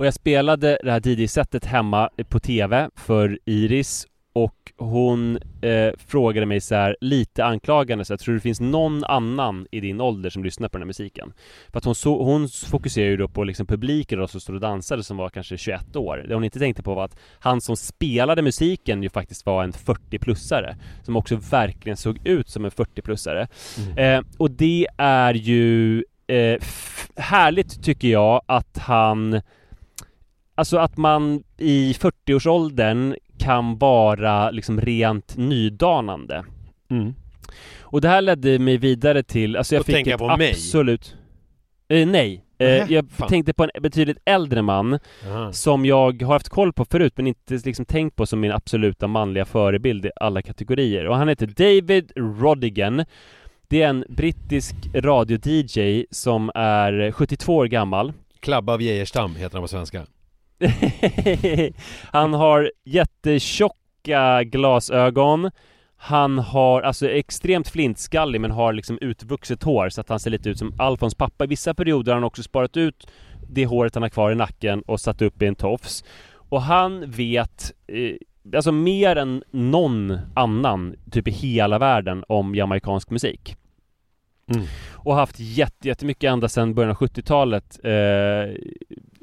[SPEAKER 1] Och jag spelade det här DJ-setet hemma på TV för Iris och hon eh, frågade mig så här lite anklagande så här, tror det finns någon annan i din ålder som lyssnar på den här musiken? För att hon, så, hon fokuserar ju då på liksom publiken då som stod och dansade som var kanske 21 år. Det hon inte tänkte på var att han som spelade musiken ju faktiskt var en 40-plussare. Som också verkligen såg ut som en 40-plussare. Eh, och det är ju eh, härligt tycker jag att han Alltså att man i 40-årsåldern kan vara liksom rent nydanande.
[SPEAKER 2] Mm.
[SPEAKER 1] Och det här ledde mig vidare till, alltså jag
[SPEAKER 2] Då
[SPEAKER 1] fick ett
[SPEAKER 2] på mig.
[SPEAKER 1] absolut eh, Nej, eh, jag
[SPEAKER 2] fan.
[SPEAKER 1] tänkte på en betydligt äldre man
[SPEAKER 2] Aha.
[SPEAKER 1] som jag har haft koll på förut men inte liksom tänkt på som min absoluta manliga förebild i alla kategorier. Och han heter David Rodigan. Det är en brittisk radio-DJ som är 72 år gammal.
[SPEAKER 2] Klabba av Geijerstam heter han på svenska.
[SPEAKER 1] han har jättetjocka glasögon Han har alltså extremt flintskallig men har liksom utvuxet hår så att han ser lite ut som Alfons pappa. I vissa perioder har han också sparat ut det håret han har kvar i nacken och satt upp i en tofs. Och han vet eh, alltså mer än någon annan typ i hela världen om jamaicansk musik.
[SPEAKER 2] Mm.
[SPEAKER 1] Och haft jätte, jättemycket ända sedan början av 70-talet eh,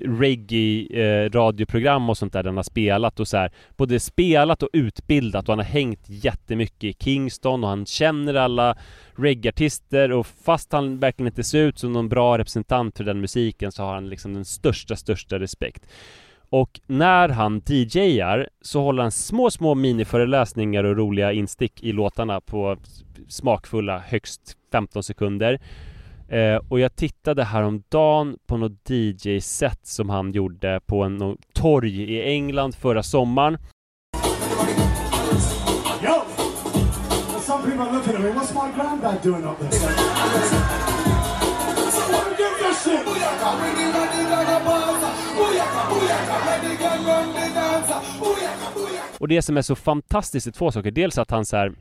[SPEAKER 1] reggae eh, radioprogram och sånt där den har spelat och så här både spelat och utbildat och han har hängt jättemycket i Kingston och han känner alla reggaeartister och fast han verkligen inte ser ut som någon bra representant för den musiken så har han liksom den största, största respekt. Och när han DJar så håller han små, små miniföreläsningar och roliga instick i låtarna på smakfulla högst 15 sekunder. Eh, och jag tittade häromdagen på något DJ-set som han gjorde på en torg i England förra sommaren.
[SPEAKER 4] Yo! Some people are looking at me. What's my granddad doing up there? Give me a shit!
[SPEAKER 1] Och det som är så fantastiskt är två saker. Dels att han så här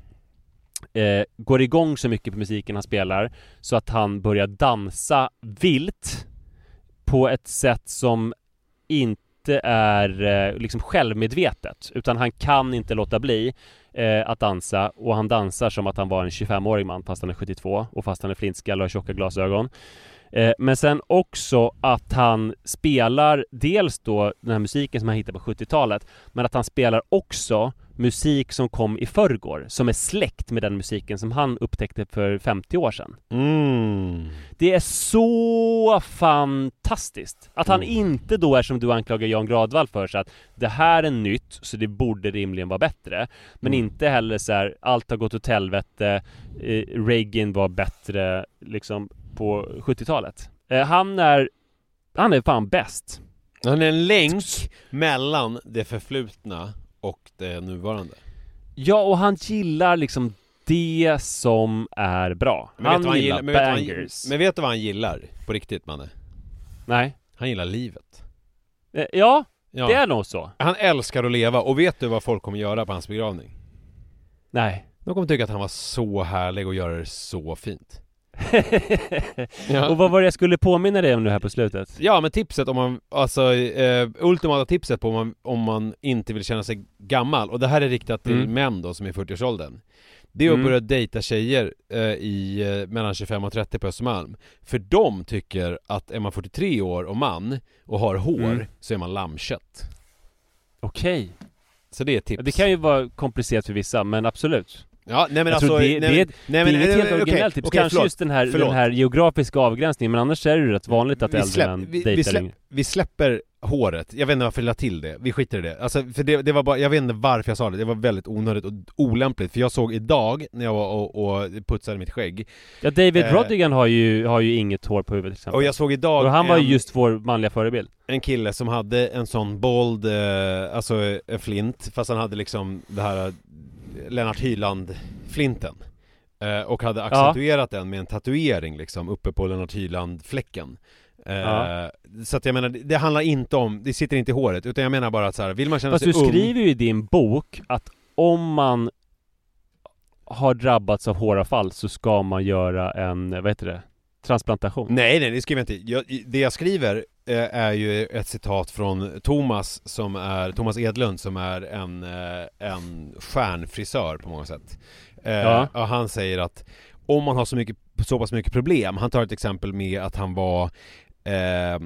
[SPEAKER 1] eh, går igång så mycket på musiken han spelar så att han börjar dansa vilt på ett sätt som inte är eh, liksom självmedvetet utan han kan inte låta bli eh, att dansa och han dansar som att han var en 25-årig man fast han är 72 och fast han är flintskallig och har tjocka glasögon. Eh, men sen också att han spelar dels då den här musiken som han hittade på 70-talet men att han spelar också musik som kom i förrgår som är släkt med den musiken som han upptäckte för 50 år sedan.
[SPEAKER 2] Mm.
[SPEAKER 1] Det är så fantastiskt! Att han
[SPEAKER 2] Mm.
[SPEAKER 1] inte då är som du anklagar Jan Gradvall för så att det här är nytt så det borde rimligen vara bättre. Men
[SPEAKER 2] Mm.
[SPEAKER 1] inte heller så här allt har gått åt helvete, eh, Reagan var bättre liksom på 70-talet. Eh, han är, han är fan bäst.
[SPEAKER 2] Han är en länk mellan det förflutna och det nuvarande.
[SPEAKER 1] Ja, och han gillar liksom det som är bra.
[SPEAKER 2] Men vet
[SPEAKER 1] han
[SPEAKER 2] du vad
[SPEAKER 1] gillar
[SPEAKER 2] men vet han,
[SPEAKER 1] bangers.
[SPEAKER 2] men vet du vad han gillar? På riktigt Manne?
[SPEAKER 1] Nej.
[SPEAKER 2] Han gillar livet.
[SPEAKER 1] Eh, ja,
[SPEAKER 2] Ja.
[SPEAKER 1] det är nog så.
[SPEAKER 2] Han älskar att leva och vet du vad folk kommer göra på hans begravning?
[SPEAKER 1] Nej.
[SPEAKER 2] De kommer tycka att han var så härlig och göra det så fint. Ja.
[SPEAKER 1] Och vad var det jag skulle påminna dig om nu här på slutet?
[SPEAKER 2] Ja men tipset om man, alltså eh, ultimata tipset på om man, om man inte vill känna sig gammal och det här är riktat till
[SPEAKER 1] Mm.
[SPEAKER 2] män då som är i 40-årsåldern Det är att
[SPEAKER 1] Mm.
[SPEAKER 2] börja dejta tjejer eh, i eh, mellan 25 och 30 på Östermalm För de tycker att är man 43 år och man och har hår
[SPEAKER 1] Mm.
[SPEAKER 2] så är man lammkött
[SPEAKER 1] Okej.
[SPEAKER 2] Så det är ett tips
[SPEAKER 1] Det kan ju vara komplicerat för vissa, men absolut.
[SPEAKER 2] Ja, nej men
[SPEAKER 1] jag
[SPEAKER 2] alltså
[SPEAKER 1] det,
[SPEAKER 2] nej,
[SPEAKER 1] det, är-
[SPEAKER 2] nej,
[SPEAKER 1] det är inget
[SPEAKER 2] nej,
[SPEAKER 1] helt originellt tips.
[SPEAKER 2] okej,
[SPEAKER 1] Kanske
[SPEAKER 2] förlåt.
[SPEAKER 1] just den här,
[SPEAKER 2] Förlåt.
[SPEAKER 1] den här geografiska avgränsningen, men annars är det ju rätt vanligt att
[SPEAKER 2] vi,
[SPEAKER 1] äldre
[SPEAKER 2] släpp,
[SPEAKER 1] män
[SPEAKER 2] vi, vi,
[SPEAKER 1] dejtar
[SPEAKER 2] släpp,
[SPEAKER 1] yngre.
[SPEAKER 2] vi släpper håret, jag vet inte varför jag la till det, vi skiter i det. Alltså för det, det var bara, jag vet inte varför jag sa det, det var väldigt onödigt och olämpligt för jag såg idag när jag var och, och putsade mitt skägg
[SPEAKER 1] Ja, David
[SPEAKER 2] Eh.
[SPEAKER 1] Rodigan har ju, har ju inget hår på huvudet till exempel.
[SPEAKER 2] Och jag såg idag
[SPEAKER 1] Och han var ju
[SPEAKER 2] en-
[SPEAKER 1] just vår manliga förebild.
[SPEAKER 2] en kille som hade en sån bold, eh, alltså eh, flint, fast han hade liksom det här Lennart Hyland-flinten. Eh, och hade accentuerat den med en tatuering liksom uppe på Lennart Hyland-fläcken. Eh,
[SPEAKER 1] Ja.
[SPEAKER 2] Så att jag menar, det, handlar inte om, det sitter inte i håret, utan jag menar bara att så här, vill man känna
[SPEAKER 1] Fast
[SPEAKER 2] sig
[SPEAKER 1] du
[SPEAKER 2] ung
[SPEAKER 1] skriver ju i din bok att om man har drabbats av håravfall så ska man göra en, vad heter det? Transplantation.
[SPEAKER 2] Nej, nej, det skriver jag inte. Jag, det jag skriver är ju ett citat från Thomas som är, Thomas Edlund som är en, eh, en stjärnfrisör på många sätt. Eh,
[SPEAKER 1] Ja.
[SPEAKER 2] och han säger att om man har så, mycket, så pass mycket problem, han tar ett exempel med att han var eh,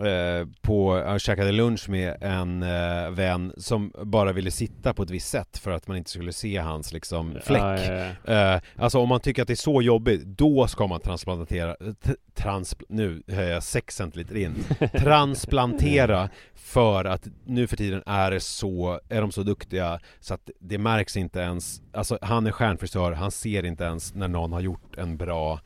[SPEAKER 2] eh, på, han käkade lunch med en eh, vän som bara ville sitta på ett visst sätt för att man inte skulle se hans liksom fläck.
[SPEAKER 1] Ja, ja, ja.
[SPEAKER 2] Eh, alltså om man tycker att det är så jobbigt, då ska man transplantera, t- trans, nu höjer jag sex centiliter in, transplantera för att nu för tiden är det så, är de så duktiga så att det märks inte ens, alltså han är stjärnfrisör, han ser inte ens när någon har gjort en bra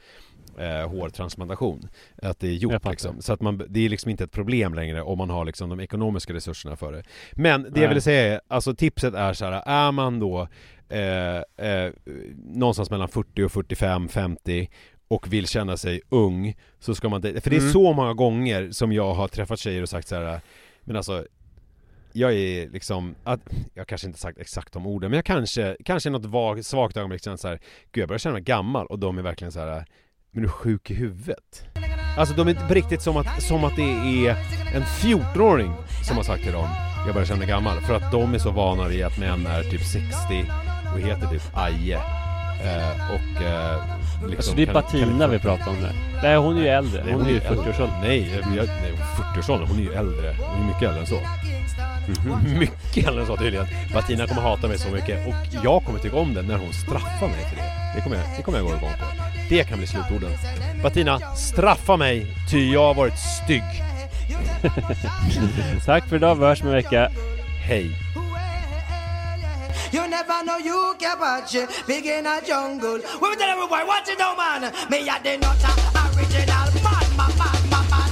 [SPEAKER 2] eh, hårtransplantation. Att det är
[SPEAKER 1] Jag
[SPEAKER 2] gjort liksom. Så att man, det är liksom inte ett problem längre om man har liksom de ekonomiska resurserna för det. Men det jag
[SPEAKER 1] Nej.
[SPEAKER 2] ville säga är, alltså tipset är så här, är man då eh, eh, någonstans mellan 40 och 45, 50 och vill känna sig ung så ska man dejta. För det är
[SPEAKER 1] Mm.
[SPEAKER 2] så många gånger som jag har träffat tjejer och sagt så här. Men alltså jag är liksom, att, jag kanske inte sagt exakt de orden men jag kanske, kanske i något vag, svagt ögonblick känner så här, Gud jag börjar känna mig gammal och de är verkligen så här. Men du är sjuk i huvudet Alltså de är på riktigt som att, som att det är en 14-åring som har sagt till dem Jag börjar känna mig gammal för att de är så vana vid att män är typ 60 och heter typ Aje eh, och eh, liksom
[SPEAKER 1] Alltså det är Batina vi pratar om nu. Nej hon är ju äldre,
[SPEAKER 2] Nej,
[SPEAKER 1] hon är ju
[SPEAKER 2] äldre.
[SPEAKER 1] 40-årsåldern.
[SPEAKER 2] Nej, jag, jag, nej 40-årsåldern, hon är ju äldre. Hon är mycket äldre än så.
[SPEAKER 1] Mhm.
[SPEAKER 2] Mycket äldre än så tydligen. Batina kommer hata mig så mycket och jag kommer tycka om det när hon straffar mig för det. Det kommer jag, det kommer jag gå igång på. Det kan bli slutorden. Batina, straffa mig ty jag har varit stygg.
[SPEAKER 1] Tack för idag, vi hörs om en vecka.
[SPEAKER 2] Hej.
[SPEAKER 5] You never know you can watch it. Big in a jungle. We tell every boy, watch it now, man. Me a the nutter, original man, man, man, man, man,